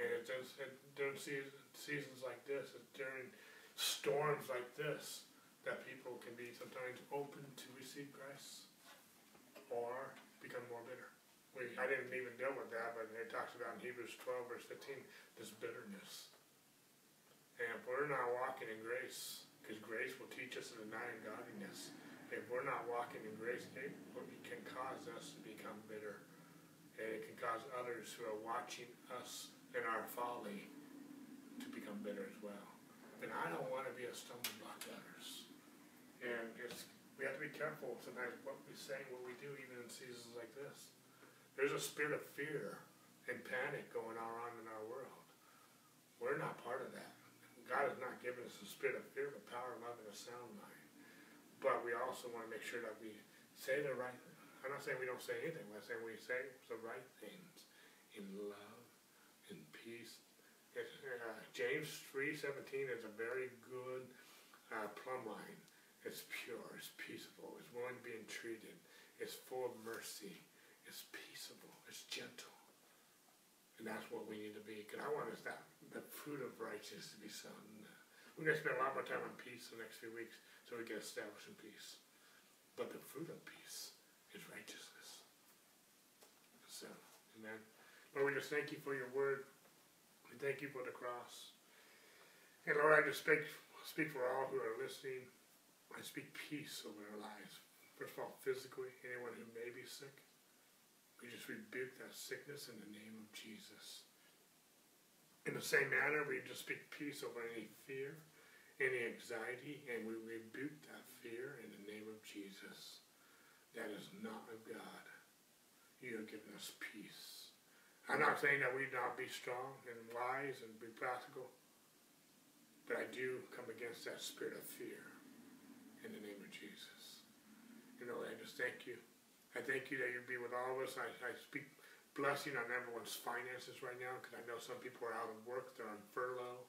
And it does, it, during seasons like this, during storms like this, that people can be sometimes open to receive Christ or become more bitter. We, I didn't even deal with that, but it talks about in Hebrews 12, verse 15, this bitterness. And if we're not walking in grace, because grace will teach us to deny ungodliness, if we're not walking in grace, it, can cause us to become bitter. And it can cause others who are watching us in our folly to become bitter as well. And I don't want to be a stumbling block to others. And we have to be careful sometimes what we say, what we do, even in seasons like this. There's a spirit of fear and panic going on in our world. We're not part of that. God has not given us a spirit of fear, but power, love, and a sound mind. But we also want to make sure that we say the right. I'm not saying we don't say anything. I'm saying we say the right things in love, in peace. It, uh, James three seventeen is a very good uh, plumb line it's pure, it's peaceable, it's willing to be entreated, it's full of mercy, it's peaceable, it's gentle. And that's what we need to be. Because I want us that the fruit of righteousness to be sown. We're going to spend a lot more time on peace in the next few weeks so we can establish in peace. But the fruit of peace is righteousness. So, amen. Lord, we just thank you for your word. We thank you for the cross. And Lord, I just speak, speak for all who are listening. I speak peace over their lives. First of all, physically, anyone who may be sick, we just rebuke that sickness in the name of Jesus. In the same manner, we just speak peace over any fear, any anxiety, and we rebuke that fear in the name of Jesus. That is not of God. You have given us peace. I'm not saying that we not be strong and wise and be practical, but I do come against that spirit of fear in the name of Jesus. You know, I just thank you. I thank you that you be with all of us. I, I speak blessing on everyone's finances right now because I know some people are out of work, they're on furlough,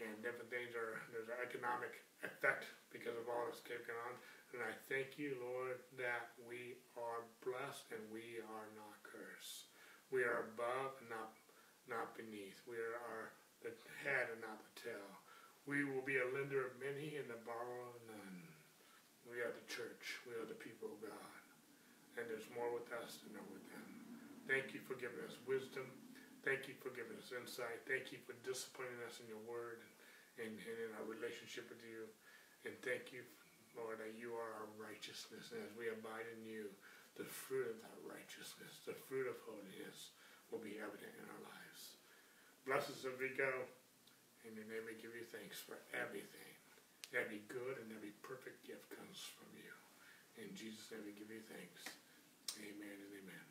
and different things are, there's an economic effect because of all this going on. And I thank you, Lord, that we are blessed and we are not cursed. We are above and not, not beneath. We are the head and not the tail. We will be a lender of many and a borrower of none. We are the church. We are the people of God. And there's more with us than there with them. Thank you for giving us wisdom. Thank you for giving us insight. Thank you for disciplining us in your word and, and, in our relationship with you. And thank you, Lord, that you are our righteousness. And as we abide in you, the fruit of that righteousness, the fruit of holiness, will be evident in our lives. Bless us as we go. In your name we give you thanks for everything. Every good and every perfect gift comes from you. In Jesus' name we give you thanks. Amen and amen.